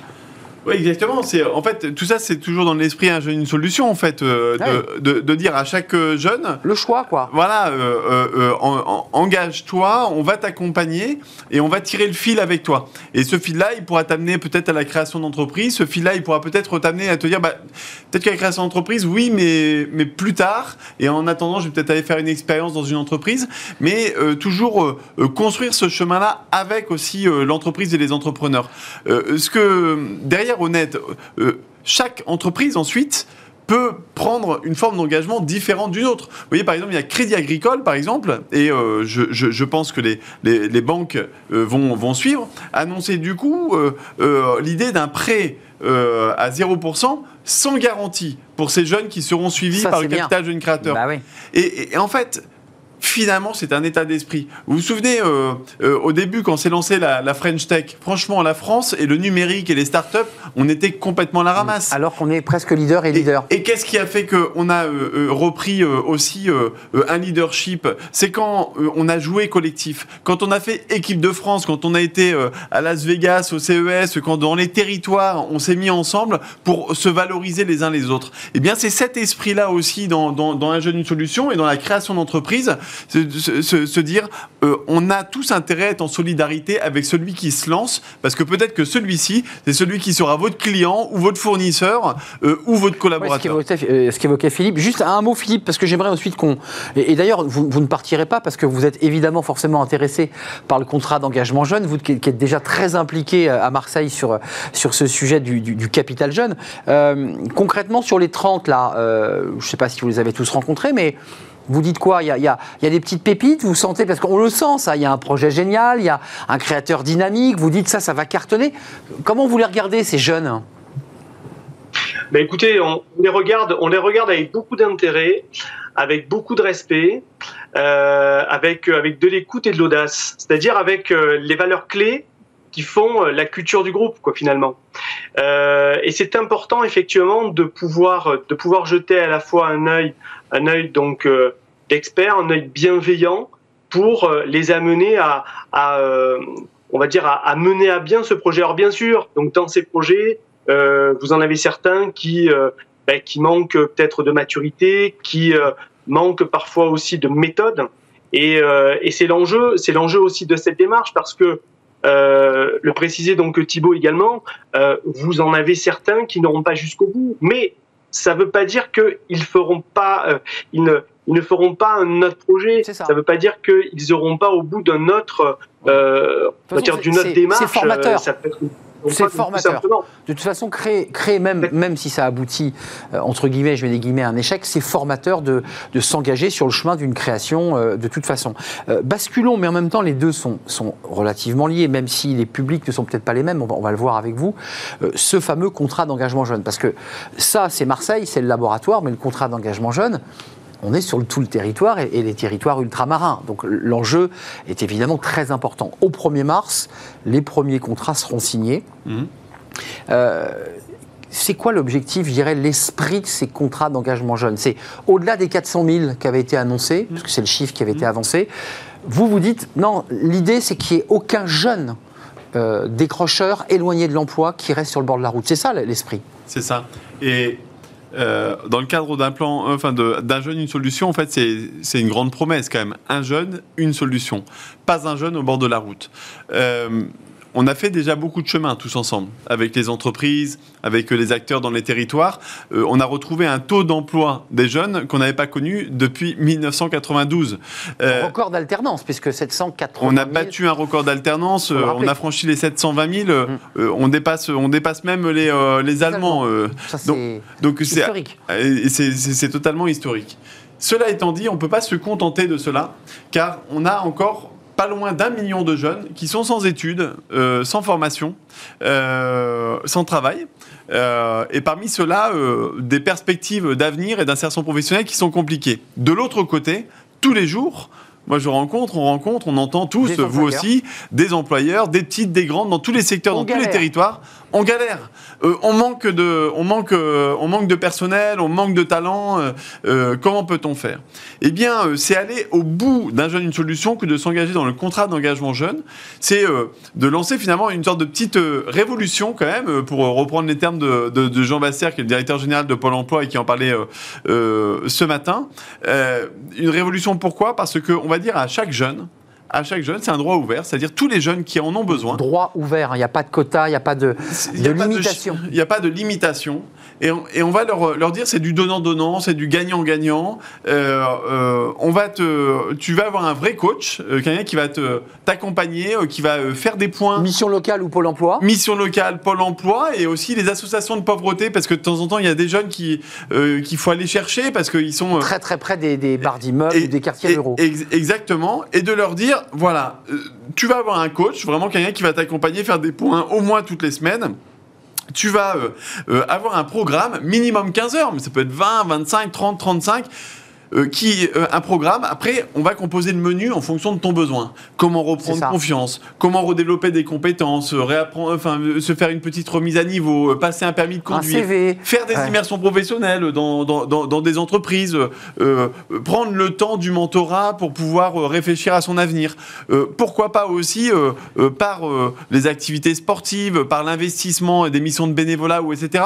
Oui, exactement. C'est en fait tout ça, c'est toujours dans l'esprit un jeune une solution en fait euh, de, de, de, dire à chaque jeune le choix quoi. Voilà, euh, euh, engage-toi, on va t'accompagner et on va tirer le fil avec toi. Et ce fil-là, il pourra t'amener peut-être à la création d'entreprise. Ce fil-là, il pourra peut-être t'amener à te dire, bah, peut-être qu'à la création d'entreprise, oui, mais mais plus tard. Et en attendant, je vais peut-être aller faire une expérience dans une entreprise, mais toujours construire ce chemin-là avec aussi l'entreprise et les entrepreneurs. ce que derrière honnête. Euh, chaque entreprise ensuite peut prendre une forme d'engagement différente d'une autre. Vous voyez, par exemple, il y a Crédit Agricole, par exemple, et euh, je, pense que les, les, banques euh, vont, vont suivre, annoncer du coup l'idée d'un prêt à 0% sans garantie pour ces jeunes qui seront suivis par le capital jeune créateur. Bah et, et, en fait, finalement, c'est un état d'esprit. Vous vous souvenez, euh, euh, au début, quand s'est lancée la, French Tech, franchement, la France et le numérique et les startups, on était complètement à la ramasse. Alors qu'on est presque leader et leader. Et, qu'est-ce qui a fait qu'on a euh, repris aussi un leadership? C'est quand on a joué collectif, quand on a fait équipe de France, quand on a été à Las Vegas, au CES, quand dans les territoires, on s'est mis ensemble pour se valoriser les uns les autres. Eh bien, c'est cet esprit-là aussi dans, dans, dans un jeune une solution et dans la création d'entreprise se, dire euh, on a tous intérêt à être en solidarité avec celui qui se lance, parce que peut-être que celui-ci, c'est celui qui sera votre client ou votre fournisseur euh, ou votre collaborateur. Euh, ce qu'évoquait Philippe. Juste un mot, Philippe, parce que j'aimerais ensuite qu'on. Et, d'ailleurs, vous, ne partirez pas parce que vous êtes évidemment forcément intéressé par le contrat d'engagement jeune, vous qui, êtes déjà très impliqué à Marseille sur, sur ce sujet du, capital jeune. concrètement, sur les 30, là, je ne sais pas si vous les avez tous rencontrés, mais vous dites quoi? Il y, a, des petites pépites, vous sentez, parce qu'on le sent, ça, il y a un projet génial, il y a un créateur dynamique, vous dites ça, ça va cartonner. Comment vous les regardez, ces jeunes? Ben écoutez, on les regarde, on les regarde avec beaucoup d'intérêt, avec beaucoup de respect, euh, avec avec de l'écoute et de l'audace, c'est-à-dire avec euh, les valeurs clés qui font euh, la culture du groupe, quoi, finalement. et c'est important, effectivement, de pouvoir de pouvoir jeter à la fois un œil un œil donc d'expert, un œil bienveillant pour euh, les amener à, euh, on va dire, à, mener à bien ce projet. Alors bien sûr, donc dans ces projets, euh, vous en avez certains qui ben, qui manquent peut-être de maturité, qui manquent parfois aussi de méthode. Et, et c'est l'enjeu, c'est l'enjeu aussi de cette démarche parce que le préciser donc Thibaut également, vous en avez certains qui n'auront pas jusqu'au bout, mais ça ne veut pas dire qu'ils feront pas, ils ne, ils ne feront pas un autre projet. Ça ne veut pas dire qu'ils n'auront pas au bout d'un autre, euh, d'une autre démarche. C'est formateur. C'est formateur. De toute façon, créer, créer même, même si ça aboutit, euh, entre guillemets, je mets des guillemets, un échec, c'est formateur de, de s'engager sur le chemin d'une création euh, de toute façon. Euh, basculons, mais en même temps, les deux sont, sont relativement liés, même si les publics ne sont peut-être pas les mêmes, on va, on va le voir avec vous. ce fameux contrat d'engagement jeune, parce que ça, c'est Marseille, c'est le laboratoire, mais le contrat d'engagement jeune, on est sur tout le territoire et, les territoires ultramarins. Donc l'enjeu est évidemment très important. Au 1er mars, les premiers contrats seront signés. Mmh. Euh, c'est quoi l'objectif, je dirais, l'esprit de ces contrats d'engagement jeune? C'est au-delà des 400 000 qui avaient été annoncés, mmh. parce que c'est le chiffre qui avait été mmh. avancé. Vous vous dites, non, l'idée c'est qu'il n'y ait aucun jeune euh, décrocheur éloigné de l'emploi qui reste sur le bord de la route. C'est ça l'esprit? C'est ça. Et euh, dans le cadre d'un plan, euh, enfin d'un jeune, une solution, en fait, c'est une grande promesse quand même. Un jeune, une solution. Pas un jeune au bord de la route. Euh, on a fait déjà beaucoup de chemin tous ensemble, avec les entreprises, avec les acteurs dans les territoires. Euh, on a retrouvé un taux d'emploi des jeunes qu'on n'avait pas connu depuis 1992. Euh, un record d'alternance, puisque 780 On a battu un record d'alternance, euh, on a franchi les 720 000, mm. on, dépasse, on dépasse même les, les Allemands. donc c'est historique. C'est totalement historique. Cela étant dit, on ne peut pas se contenter de cela, car on a encore pas loin d'un million de jeunes qui sont sans études, euh, sans formation, euh, sans travail. Euh, et parmi ceux-là, des perspectives d'avenir et d'insertion professionnelle qui sont compliquées. De l'autre côté, tous les jours, moi je rencontre, on rencontre, on entend tous, vous aussi, des employeurs, des petites, des grandes, dans tous les secteurs, On dans tous les territoires. On galère. Euh, on manque de, on manque, euh, on manque de personnel, on manque de talent. euh, comment peut-on faire? Eh bien, c'est aller au bout d'un jeune une solution que de s'engager dans le contrat d'engagement jeune. C'est de lancer finalement une sorte de petite révolution quand même, pour reprendre les termes de, de- Jean Basser, qui est le directeur général de Pôle Emploi et qui en parlait ce matin. Une révolution pourquoi? Parce que on va dire à chaque jeune, à chaque jeune, c'est un droit ouvert, c'est-à-dire tous les jeunes qui en ont besoin. Droit ouvert, hein. il n'y a pas de quota, il n'y a pas de, de limitation. Il n'y a pas de limitation. Et on, et on va leur, leur dire c'est du donnant-donnant, c'est du gagnant-gagnant. Euh, euh, on va te, tu vas avoir un vrai coach, euh, quelqu'un qui va te t'accompagner, qui va faire des points. Mission locale ou Pôle emploi? Mission locale, Pôle emploi et aussi les associations de pauvreté parce que de temps en temps il y a des jeunes qui qu'il faut aller chercher parce qu'ils sont très très près des, des barres d'immeubles ou des quartiers et- ruraux. ex- exactement. Et de leur dire, voilà, tu vas avoir un coach, vraiment quelqu'un qui va t'accompagner, faire des points au moins toutes les semaines. Tu vas euh, euh, avoir un programme minimum 15 heures, mais ça peut être 20, 25, 30, 35. Euh, qui euh, un programme. Après, on va composer le menu en fonction de ton besoin. Comment reprendre confiance, comment redévelopper des compétences, euh, réapprendre, enfin, se faire une petite remise à niveau, passer un permis de conduire, faire des Ouais. immersions professionnelles dans, dans, dans, dans des entreprises, euh, prendre le temps du mentorat pour pouvoir réfléchir à son avenir. Pourquoi pas aussi par les activités sportives, par l'investissement et des missions de bénévolat ou etc.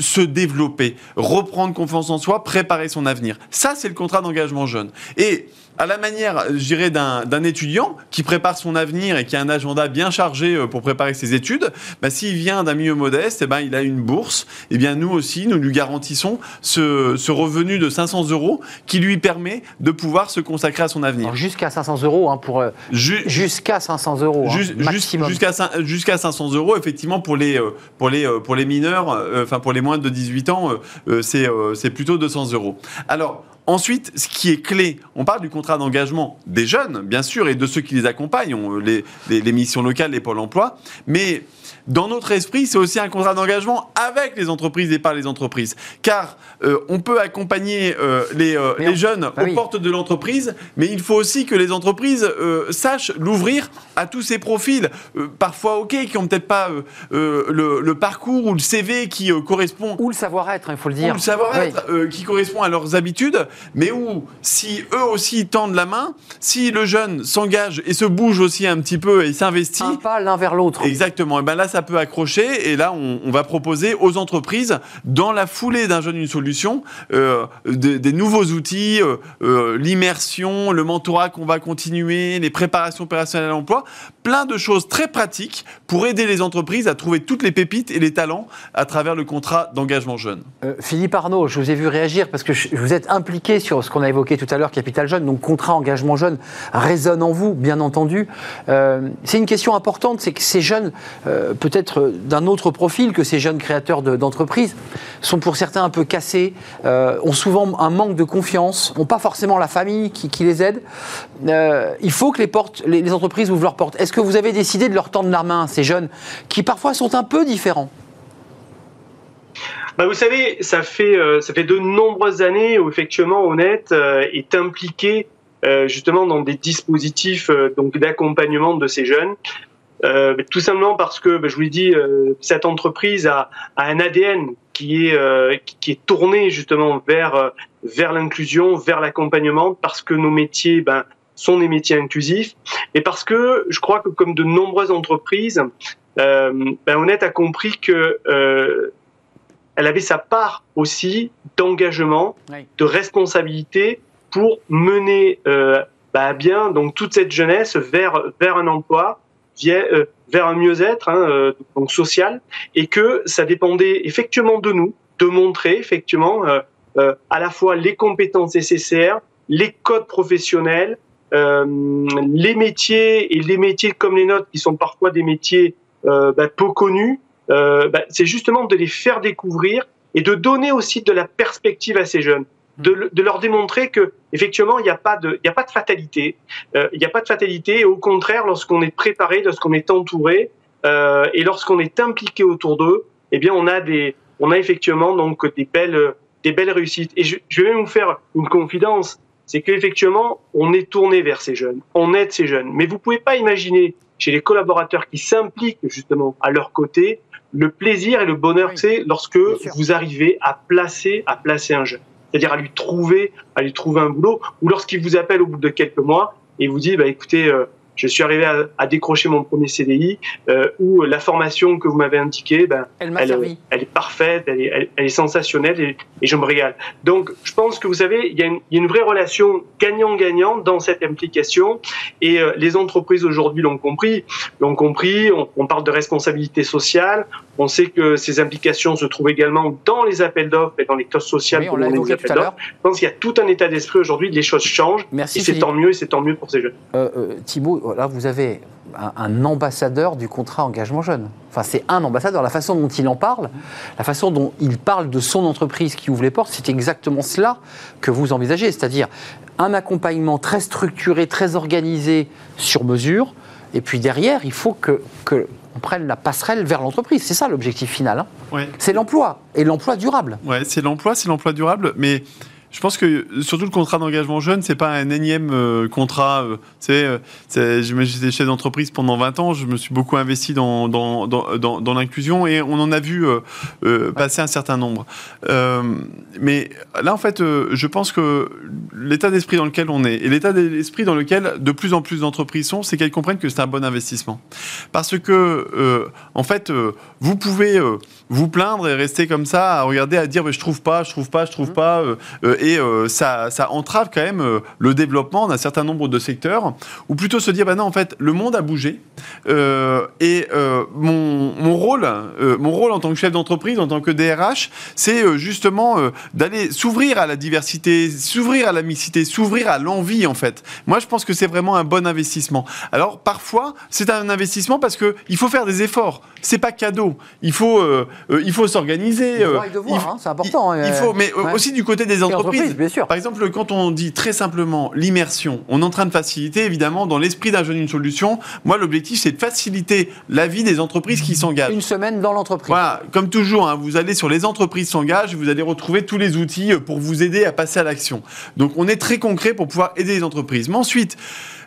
Se développer, reprendre confiance en soi, préparer son avenir. Ça, c'est le contrat d'engagement jeune. Et à la manière, je dirais, d'un étudiant qui prépare son avenir et qui a un agenda bien chargé euh, pour préparer ses études, bah, s'il vient d'un milieu modeste, eh ben, il a une bourse. Eh bien, nous aussi, nous lui garantissons ce, ce revenu de 500 euros qui lui permet de pouvoir se consacrer à son avenir. Jusqu'à 500 euros hein, pour euh, Ju- jusqu'à 500 euros hein, maximum. Jusqu'à cin- jusqu'à 500 euros, effectivement, pour les, euh, pour les, euh, pour les mineurs, euh, enfin pour les moins de 18 ans, euh, euh, c'est euh, c'est plutôt 200 euros. Alors, ensuite, ce qui est clé, on parle du contrat d'engagement des jeunes, bien sûr, et de ceux qui les accompagnent, les, les, les missions locales, les pôles emploi, mais dans notre esprit, c'est aussi un contrat d'engagement avec les entreprises et par les entreprises. Car euh, on peut accompagner euh, les, euh, Mais les on- jeunes Bah aux oui. portes de l'entreprise, mais il faut aussi que les entreprises sachent l'ouvrir à tous ces profils, parfois ok, qui n'ont peut-être pas le, le parcours ou le CV qui correspond Ou le savoir-être, hein, il faut le ou dire. le savoir-être qui correspond à leurs habitudes, mais où si eux aussi tendent la main, si le jeune s'engage et se bouge aussi un petit peu et s'investit, Un pas l'un vers l'autre. Exactement. Et ben là, ça peut accrocher. Et là, on, on va proposer aux entreprises, dans la foulée d'un jeune une solution, euh, des, des nouveaux outils, euh, euh, l'immersion, le mentorat qu'on va continuer, les préparations opérationnelles à l'emploi, plein de choses très pratiques pour aider les entreprises à trouver toutes les pépites et les talents à travers le contrat d'engagement jeune. Philippe Arnaud, je vous ai vu réagir parce que je- vous êtes impliqué sur ce qu'on a évoqué tout à l'heure, Capital Jeune, donc contrat engagement jeune résonne en vous, bien entendu. Euh, c'est une question importante, c'est que ces jeunes, euh, peut-être d'un autre profil que ces jeunes créateurs de- d'entreprises, sont pour certains un peu cassés, euh, ont souvent un manque de confiance, n'ont pas forcément la famille qui, les aide. Il faut que les, entreprises ouvrent leurs portes. Est-ce que vous avez décidé de leur tendre la main ces jeunes qui parfois sont un peu différents Bah, vous savez, ça fait, euh, ça fait de nombreuses années où effectivement Honnête euh, est impliqué euh, justement dans des dispositifs euh, donc d'accompagnement de ces jeunes. Euh, mais tout simplement parce que, bah, je vous l'ai dit, euh, cette entreprise a, a un ADN qui est, qui, est tourné justement vers, vers l'inclusion, vers l'accompagnement, parce que nos métiers ben, sont des métiers inclusifs, et parce que je crois que comme de nombreuses entreprises, euh, ben, Honnête a compris que euh, elle avait sa part aussi d'engagement, Oui. de responsabilité pour mener euh, bah, bien donc toute cette jeunesse vers vers un emploi, via- euh, vers un mieux-être hein, euh, donc social, et que ça dépendait effectivement de nous de montrer effectivement euh, à la fois les compétences nécessaires, les codes professionnels, les métiers et les métiers comme les nôtres qui sont parfois des métiers bah, peu connus, euh, bah, c'est justement de les faire découvrir et de donner aussi de la perspective à ces jeunes, de, le- de leur démontrer que effectivement il n'y a pas de, il a pas de fatalité, Euh, il n'y a pas de fatalité. Et au contraire, lorsqu'on est préparé, lorsqu'on est entouré euh, et lorsqu'on est impliqué autour d'eux, eh bien on a des, on a effectivement donc des belles, des belles réussites. Et je, je vais même vous faire une confidence. c'est qu'effectivement, on est tourné vers ces jeunes, on aide ces jeunes. Mais vous pouvez pas imaginer chez les collaborateurs qui s'impliquent justement à leur côté le plaisir et le bonheur c'est lorsque vous arrivez à placer, à placer un jeune. C'est-à-dire à lui trouver, à lui trouver un boulot, ou lorsqu'il vous appelle au bout de quelques mois et vous dit, bah écoutez, euh, je suis arrivé à, décrocher mon premier CDI, euh, où la formation que vous m'avez indiquée, ben, elle, elle, est parfaite, elle est, elle, est sensationnelle et, et, je me régale. Donc, je pense que vous savez, il y a une, il y a une vraie relation gagnant-gagnant dans cette implication et euh, les entreprises aujourd'hui l'ont compris, l'ont compris. On, on, parle de responsabilité sociale. On sait que ces implications se trouvent également dans les appels d'offres et dans les clauses sociales. Oui, on évoqué tout à l'heure. Je pense qu'il y a tout un état d'esprit aujourd'hui. Les choses changent. Merci. Et c'est tant mieux et c'est tant mieux pour ces jeunes. Euh, euh, Thibault, là, vous avez un, ambassadeur du contrat engagement jeune. Enfin, c'est un ambassadeur. La façon dont il en parle, la façon dont il parle de son entreprise qui ouvre les portes, c'est exactement cela que vous envisagez. C'est-à-dire un accompagnement très structuré, très organisé, sur mesure. Et puis derrière, il faut que, que on prenne la passerelle vers l'entreprise. C'est ça l'objectif final. Hein. C'est l'emploi et l'emploi durable. Ouais, c'est l'emploi, c'est l'emploi durable, mais je pense que surtout le contrat d'engagement jeune, c'est pas un énième euh, contrat. Euh, euh j'étais chef d'entreprise pendant 20 ans, je me suis beaucoup investi dans, dans, dans, dans l'inclusion et on en a vu euh, passer un certain nombre. mais là, en fait, je pense que l'état d'esprit dans lequel on est et l'état d'esprit dans lequel de plus en plus d'entreprises sont, c'est qu'elles comprennent que c'est un bon investissement. Parce que, en fait, vous pouvez vous plaindre et rester comme ça à regarder, à dire je trouve pas, je trouve pas, je trouve mmh. pas et euh, ça, ça, entrave quand même euh, le développement d'un certain nombre de secteurs, ou plutôt se dire, bah non, en fait, le monde a bougé, euh, et mon, mon, rôle, mon rôle en tant que chef d'entreprise, en tant que DRH, c'est justement d'aller s'ouvrir à la diversité, s'ouvrir à la mixité, s'ouvrir à l'envie, en fait. Moi, je pense que c'est vraiment un bon investissement. Alors, parfois, c'est un investissement parce qu'il faut faire des efforts. C'est pas cadeau. Il faut, il faut s'organiser. Hein, c'est important. Il, faut, mais aussi du côté des entreprises Bien sûr. Par exemple, quand on dit très simplement l'immersion, on est en train de faciliter, évidemment, dans l'esprit d'un jeune une solution. Moi, l'objectif, c'est de faciliter la vie des entreprises qui s'engagent. Une semaine dans l'entreprise. Voilà, comme toujours, hein, vous allez sur les entreprises s'engagent, vous allez retrouver tous les outils pour vous aider à passer à l'action. Donc, on est très concret pour pouvoir aider les entreprises. Mais ensuite,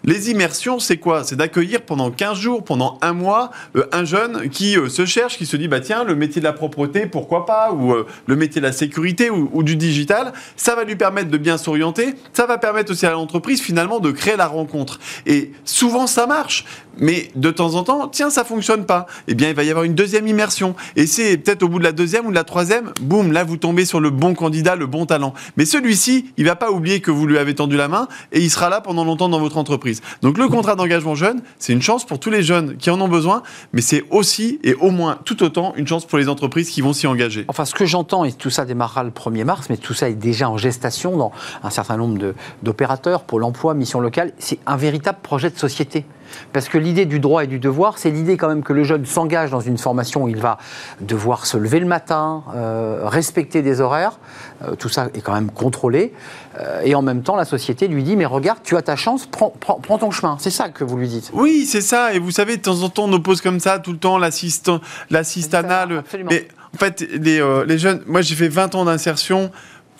les immersions, c'est quoi? C'est d'accueillir pendant 15 jours, pendant un mois, euh, un jeune qui euh, se cherche, qui se dit, bah tiens, le métier de la propreté, pourquoi pas, ou euh, le métier de la sécurité, ou, du digital, ça va lui permettre de bien s'orienter, ça va permettre aussi à l'entreprise finalement de créer la rencontre. Et souvent ça marche, mais de temps en temps, tiens, ça fonctionne pas. Eh bien, il va y avoir une deuxième immersion. Et c'est peut-être au bout de la deuxième ou de la troisième, boum, là vous tombez sur le bon candidat, le bon talent. Mais celui-ci, il va pas oublier que vous lui avez tendu la main et il sera là pendant longtemps dans votre entreprise. Donc le contrat d'engagement jeune, c'est une chance pour tous les jeunes qui en ont besoin, mais c'est aussi et au moins tout autant une chance pour les entreprises qui vont s'y engager. Enfin, ce que j'entends, et tout ça démarrera le 1er mars, mais tout ça est déjà en gestation dans un certain nombre d'opérateurs, Pôle emploi, mission locale, c'est un véritable projet de société. Parce que l'idée du droit et du devoir, c'est l'idée quand même que le jeune s'engage dans une formation où il va devoir se lever le matin, euh, respecter des horaires, euh, tout ça est quand même contrôlé, euh, et en même temps la société lui dit mais regarde, tu as ta chance, prends, prends, ton chemin. C'est ça que vous lui dites. Oui, c'est ça, et vous savez, de temps en temps on oppose comme ça tout le temps l'assistant, l'assistanat, mais en fait les, les jeunes, moi j'ai fait 20 ans d'insertion,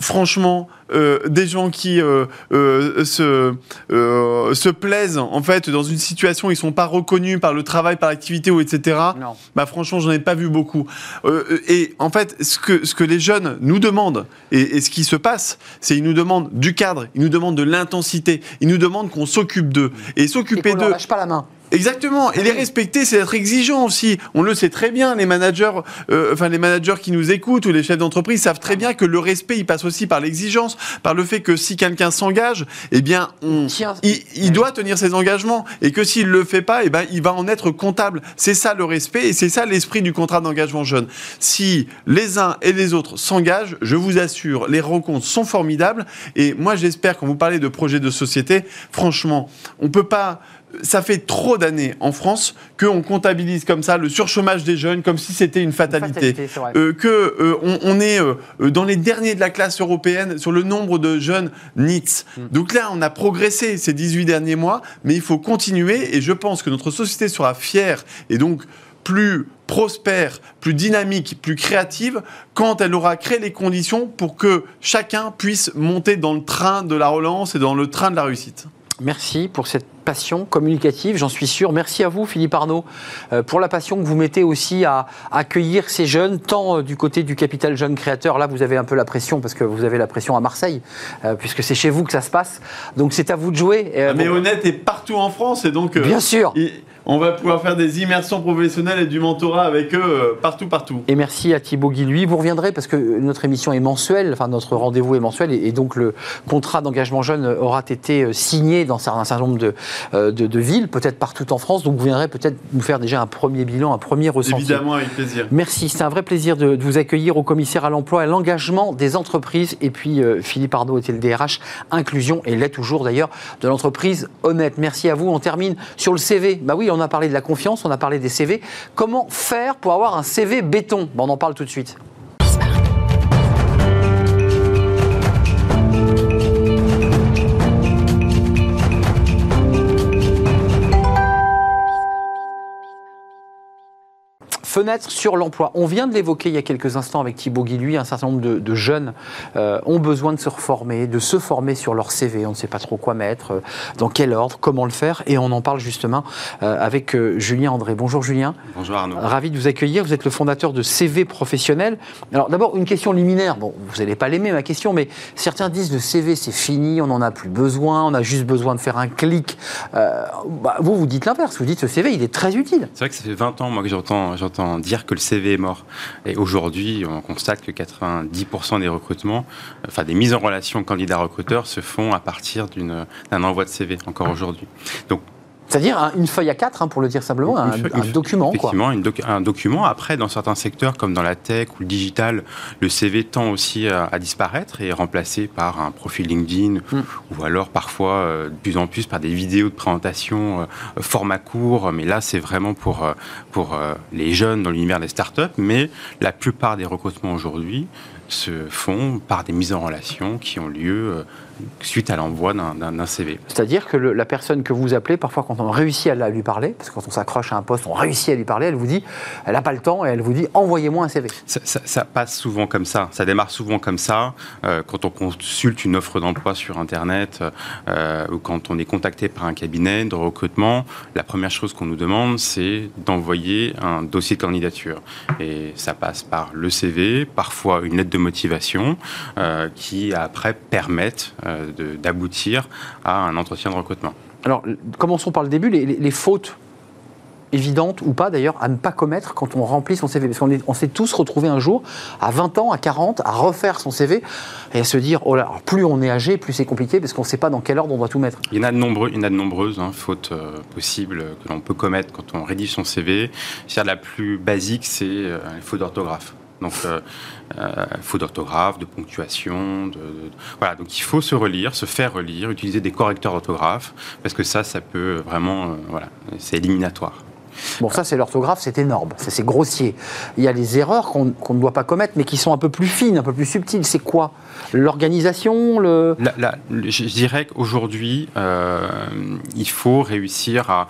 franchement, euh, des gens qui euh, euh, se, se plaisent en fait dans une situation où ils sont pas reconnus par le travail, par l'activité ou etc. Non. Bah franchement, j'en ai pas vu beaucoup. et en fait, ce que ce que les jeunes nous demandent et, ce qui se passe, c'est ils nous demandent du cadre, ils nous demandent de l'intensité, ils nous demandent qu'on s'occupe d'eux et s'occuper d'eux. Lâche pas la main. Exactement. Et les respecter, c'est être exigeant aussi. On le sait très bien. Les managers, euh, enfin les managers qui nous écoutent ou les chefs d'entreprise savent très bien que le respect, il passe aussi par l'exigence, par le fait que si quelqu'un s'engage, eh bien, on, il, doit tenir ses engagements et que s'il le fait pas, eh ben, il va en être comptable. C'est ça le respect et c'est ça l'esprit du contrat d'engagement jeune. Si les uns et les autres s'engagent, je vous assure, les rencontres sont formidables. Et moi, j'espère quand vous parlez de projet de société, franchement, on peut pas ça fait trop d'années en France qu'on comptabilise comme ça le surchômage des jeunes comme si c'était une fatalité. euh, que euh, on, est euh, dans les derniers de la classe européenne sur le nombre de jeunes NITS. Mm. Donc là, on a progressé ces 18 derniers mois, mais il faut continuer et je pense que notre société sera fière et donc plus prospère, plus dynamique, plus créative quand elle aura créé les conditions pour que chacun puisse monter dans le train de la relance et dans le train de la réussite. Merci pour cette passion communicative, j'en suis sûr. Merci à vous, Philippe Arnaud, euh, pour la passion que vous mettez aussi à accueillir ces jeunes, tant euh, du côté du capital jeune créateur. Là, vous avez un peu la pression parce que vous avez la pression à Marseille, euh, puisque c'est chez vous que ça se passe. Donc, c'est à vous de jouer. Ah, mais Honnête est partout en France et donc. Bien sûr on va pouvoir faire des immersions professionnelles et du mentorat avec eux euh, partout, partout. Et merci à Thibaut Guilhuy. Vous reviendrez parce que notre émission est mensuelle, enfin notre rendez-vous est mensuel et, donc le contrat d'engagement jeune aura été euh, signé dans un certain nombre euh, de, de, villes, peut-être partout en France. Donc vous viendrez peut-être nous faire déjà un premier bilan, un premier ressenti. Évidemment, avec plaisir. Merci, c'est un vrai plaisir de, vous accueillir au commissaire à l'emploi et à l'engagement des entreprises. Et puis Philippe Arnaud était le DRH inclusion et l'est toujours d'ailleurs de l'entreprise honnête. Merci à vous. On termine sur le CV. Bah oui, on a parlé de la confiance, on a parlé des CV. Comment faire pour avoir un CV béton? On en parle tout de suite. Fenêtre sur l'emploi. On vient de l'évoquer il y a quelques instants avec Thibaut Guilhuy. Un certain nombre de, jeunes euh, ont besoin de se reformer, de se former sur leur CV. On ne sait pas trop quoi mettre, euh, dans quel ordre, comment le faire. Et on en parle justement euh, avec Julien André. Bonjour Julien. Bonjour Arnaud. Ravi de vous accueillir. Vous êtes le fondateur de CV Professionnel. Alors d'abord, une question liminaire. Bon, vous n'allez pas l'aimer ma question, mais certains disent le CV c'est fini, on n'en a plus besoin, on a juste besoin de faire un clic. Bah, vous, vous dites l'inverse. Vous dites ce CV, il est très utile. C'est vrai que ça fait 20 ans moi que j'entends dire que le CV est mort. Et aujourd'hui, on constate que 90% des recrutements, enfin des mises en relation candidats-recruteurs se font à partir d'un envoi de CV, encore aujourd'hui. Donc c'est-à-dire une feuille à quatre, hein, pour le dire simplement, un, document. Effectivement, un document. Après, dans certains secteurs, comme dans la tech ou le digital, le CV tend aussi à, disparaître et est remplacé par un profil LinkedIn hmm. ou alors parfois euh, de plus en plus par des vidéos de présentation euh, format court. Mais là, c'est vraiment pour, euh, pour les jeunes dans l'univers des startups. Mais la plupart des recrutements aujourd'hui se font par des mises en relation qui ont lieu suite à l'envoi d'un CV. C'est-à-dire que la personne que vous appelez, parfois quand on réussit à, lui parler, parce que quand on s'accroche à un poste, on réussit à lui parler, elle vous dit, elle n'a pas le temps et elle vous dit, envoyez-moi un CV. Ça, passe souvent comme ça, ça démarre souvent comme ça. Euh, quand on consulte une offre d'emploi sur Internet euh, ou quand on est contacté par un cabinet de recrutement, la première chose qu'on nous demande, c'est d'envoyer un dossier de candidature. Et ça passe par le CV, parfois une lettre de motivation, euh, qui après permettent d'aboutir à un entretien de recrutement. Alors, commençons par le début. Les, fautes évidentes ou pas d'ailleurs à ne pas commettre quand on remplit son CV. Parce qu'on on s'est tous retrouvés un jour, à 20 ans, à 40, à refaire son CV et à se dire, oh là, plus on est âgé, plus c'est compliqué parce qu'on ne sait pas dans quel ordre on doit tout mettre. Il y en a de, nombreux, il y en a de nombreuses hein, fautes euh, possibles que l'on peut commettre quand on rédige son CV. La plus basique, c'est euh, les fautes d'orthographe. Donc, euh, euh, faute d'orthographe, de ponctuation, de, voilà. Donc, il faut se relire, se faire relire, utiliser des correcteurs d'orthographe, parce que ça, ça peut vraiment, euh, voilà, c'est éliminatoire. Bon, ça, c'est l'orthographe, c'est énorme, c'est grossier. Il y a les erreurs qu'on ne doit pas commettre, mais qui sont un peu plus fines, un peu plus subtiles. C'est quoi? L'organisation le... je dirais qu'aujourd'hui, euh, il faut réussir à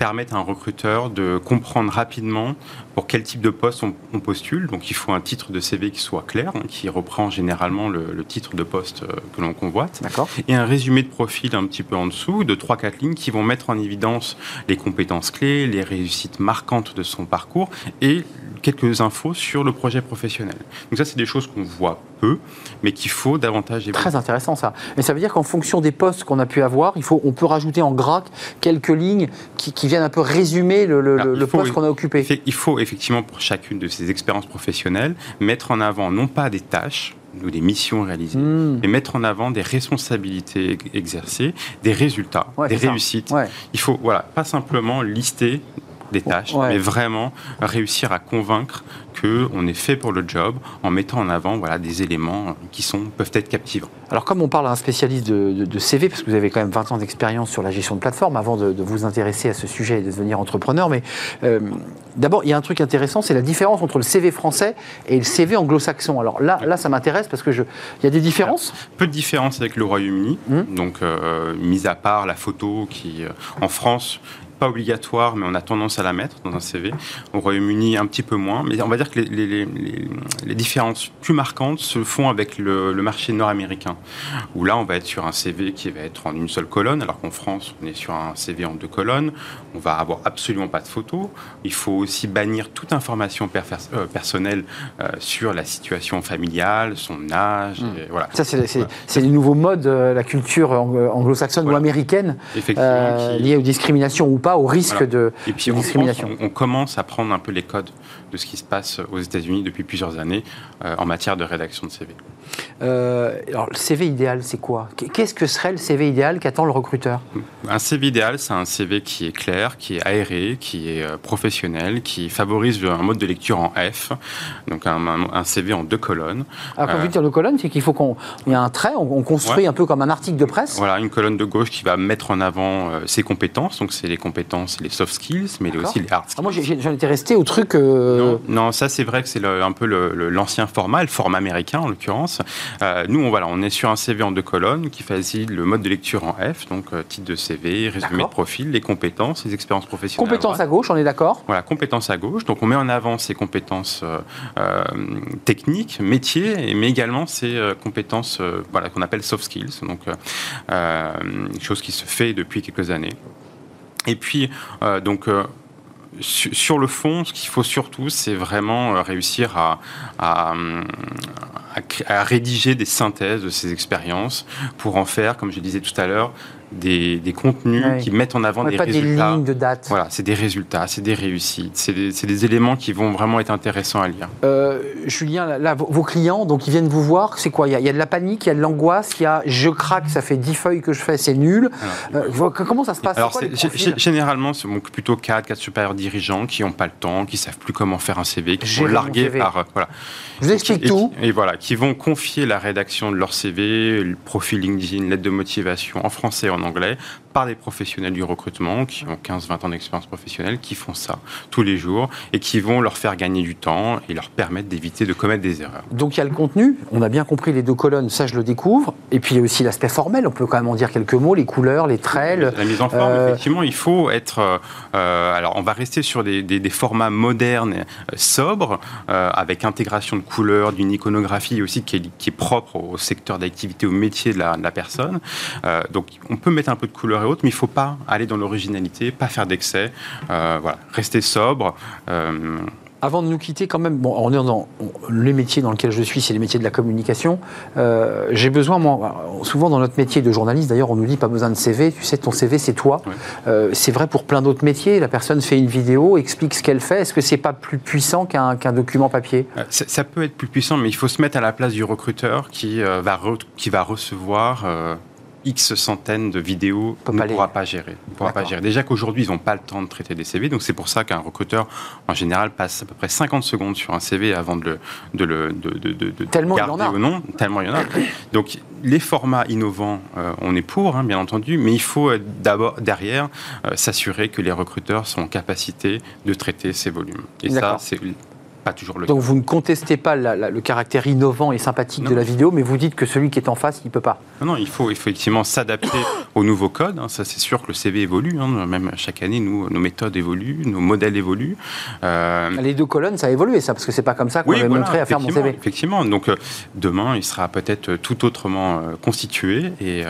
permettre à un recruteur de comprendre rapidement pour quel type de poste on, postule. Donc il faut un titre de CV qui soit clair, hein, qui reprend généralement le, titre de poste euh, que l'on convoite. Et un résumé de profil un petit peu en dessous, de 3-4 lignes, qui vont mettre en évidence les compétences clés, les réussites marquantes de son parcours et quelques infos sur le projet professionnel. Donc ça, c'est des choses qu'on voit peu, mais qu'il faut davantage évoluer. Très intéressant ça. Mais ça veut dire qu'en fonction des postes qu'on a pu avoir, il faut, on peut rajouter en gras quelques lignes qui, viennent un peu résumer le, le, poste qu'on a occupé. Il faut effectivement pour chacune de ces expériences professionnelles mettre en avant non pas des tâches, ou des missions réalisées, hmm. mais mettre en avant des responsabilités exercées, des résultats, des réussites. Il faut voilà, pas simplement lister des tâches, mais vraiment réussir à convaincre qu'on est fait pour le job en mettant en avant voilà, des éléments qui sont, peuvent être captivants. Alors comme on parle à un spécialiste de, CV, parce que vous avez quand même 20 ans d'expérience sur la gestion de plateforme avant de, vous intéresser à ce sujet et de devenir entrepreneur, mais euh, d'abord il y a un truc intéressant, c'est la différence entre le CV français et le CV anglo-saxon. Alors là, là ça m'intéresse parce que je... il y a des différences? Peu de différences avec le Royaume-Uni, mmh. donc euh, mis à part la photo qui, euh, en France, pas obligatoire, mais on a tendance à la mettre dans un CV. Au Royaume-Uni, un petit peu moins. Mais on va dire que les, différences plus marquantes se font avec le, marché nord-américain, où là, on va être sur un CV qui va être en une seule colonne, alors qu'en France, on est sur un CV en deux colonnes. On va avoir absolument pas de photos. Il faut aussi bannir toute information euh, personnelle euh, sur la situation familiale, son âge. Hmm. voilà. Ça, c'est les nouveaux modes, euh, la culture anglo-saxonne ou américaine, liée aux discriminations ou pas, au risque de, Et puis, discrimination. on, commence à prendre un peu les codes de ce qui se passe aux États-Unis depuis plusieurs années en matière de rédaction de CV. Alors, le CV idéal, c'est quoi Qu'est-ce que serait le CV idéal qu'attend le recruteur Un CV idéal, c'est un CV qui est clair, qui est aéré, qui est professionnel, qui favorise un mode de lecture en F, donc un, CV en deux colonnes. Alors, quand vous dites deux colonnes, c'est qu'il faut qu'on y ait un trait, on, construit un peu comme un article de presse. Voilà, une colonne de gauche qui va mettre en avant euh, ses compétences, donc c'est les compétences, les soft skills, mais aussi les hard skills. Ah, moi, j'en étais resté au truc. Euh, non, ça c'est vrai que c'est un peu l'ancien format, le format américain en l'occurrence. Euh, nous, on, voilà, on est sur un CV en deux colonnes qui facilite le mode de lecture en F, donc titre de CV, résumé de profil, les compétences, les expériences professionnelles. Compétences à, gauche, on est d'accord Voilà, compétences à gauche. Donc on met en avant ses compétences euh, euh, techniques, métiers, mais également ses euh, compétences voilà, qu'on appelle soft skills, donc chose qui se fait depuis quelques années. Et puis, donc, sur le fond, ce qu'il faut surtout, c'est vraiment réussir à, à, à, rédiger des synthèses de ces expériences pour en faire, comme je disais tout à l'heure, des, contenus qui mettent en avant des pas résultats. Des lignes de date. Voilà, c'est des résultats, c'est des réussites, c'est des, éléments qui vont vraiment être intéressants à lire. Euh, Julien, là, vos clients, donc ils viennent vous voir, c'est quoi? Il y, a, de la panique, il y a de l'angoisse, il y a je craque, ça fait 10 feuilles que je fais, c'est nul. Euh, comment ça se passe? Alors, généralement, c'est plutôt 4, 4 supérieurs dirigeants qui n'ont pas le temps, qui savent plus comment faire un CV, qui sont largués par. Euh, voilà. Je vous explique tout. Et, voilà, qui vont confier la rédaction de leur CV, le profil LinkedIn, lettre de motivation en français et en anglais par des professionnels du recrutement qui ont 15-20 ans d'expérience professionnelle, qui font ça tous les jours et qui vont leur faire gagner du temps et leur permettre d'éviter de commettre des erreurs. Donc il y a le contenu, on a bien compris les deux colonnes, ça je le découvre, et puis il y a aussi l'aspect formel, on peut quand même en dire quelques mots, les couleurs, les traits. La mise en forme, euh, effectivement, il faut être... Euh, euh, alors on va rester sur des, formats modernes, sobres, avec intégration de couleurs, d'une iconographie aussi qui est, propre au secteur d'activité, au métier de la, de la personne. donc on peut mettre un peu de couleur et autres, mais il ne faut pas aller dans l'originalité, pas faire d'excès, euh, voilà, rester sobre. Euh, avant de nous quitter, quand même, bon, on est dans les métiers dans lesquels je suis, c'est les métiers de la communication. Euh, j'ai besoin, moi, souvent dans notre métier de journaliste, d'ailleurs, on nous dit pas besoin de CV. Tu sais, ton CV, c'est toi. c'est vrai pour plein d'autres métiers. La personne fait une vidéo, explique ce qu'elle fait. Est-ce que c'est pas plus puissant qu'un document papier? Ça, peut être plus puissant, mais il faut se mettre à la place du recruteur qui va qui va recevoir X centaines de vidéos ne pourra pas gérer. pourra pas gérer. Déjà qu'aujourd'hui, ils n'ont pas le temps de traiter des CV, donc c'est pour ça qu'un recruteur, en général, passe à peu près 50 secondes sur un CV avant de le, de le de, de, de, Tellement garder il y en a. ou non. Tellement il y en a. Donc les formats innovants, euh, on est pour, hein, bien entendu, mais il faut d'abord, derrière, euh, s'assurer que les recruteurs sont en capacité de traiter ces volumes. Et ça, c'est pas toujours le Donc vous ne contestez pas le caractère innovant et sympathique de la vidéo, mais vous dites que celui qui est en face, il ne peut pas. Non, non, il faut effectivement s'adapter aux nouveaux codes. Hein. Ça, c'est sûr que le CV évolue. Hein. Même chaque année, nous, nos méthodes évoluent, nos modèles évoluent. Euh, Les deux colonnes, ça a évolué, ça, parce que c'est pas comme ça qu'on oui, avait montré à faire mon CV. Effectivement. Donc euh, demain, il sera peut-être tout autrement euh, constitué, et,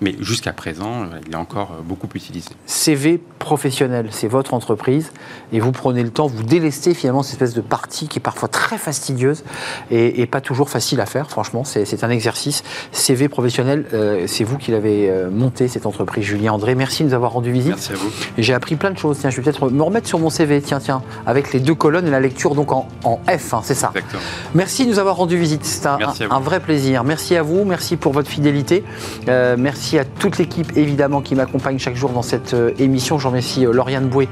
mais jusqu'à présent, il est encore beaucoup utilisé. CV professionnel, c'est votre entreprise, et vous prenez le temps, vous délestez finalement cette espèce de partie qui est parfois très fastidieuse et, pas toujours facile à faire, franchement. C'est un exercice. CV professionnel, euh, c'est vous qui l'avez euh, monté, cette entreprise, Julien André. Merci de nous avoir rendu visite. Merci à vous. J'ai appris plein de choses. Tiens, je vais peut-être me remettre sur mon CV, tiens, tiens, avec les deux colonnes et la lecture donc en, F, hein, c'est ça. Exactement. Merci de nous avoir rendu visite. C'est un, un, vrai plaisir. Merci à vous, merci pour votre fidélité. Euh, merci à toute l'équipe, évidemment, qui m'accompagne chaque jour dans cette émission. Je remercie Lauriane Boué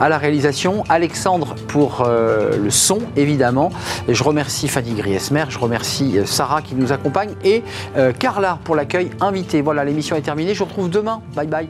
à la réalisation, Alexandre pour le son évidemment. je remercie Fanny Griesmer, je remercie euh, Sarah qui nous accompagne et euh, Carla pour l'accueil invité. Voilà, l'émission est terminée. Je vous retrouve demain. Bye bye.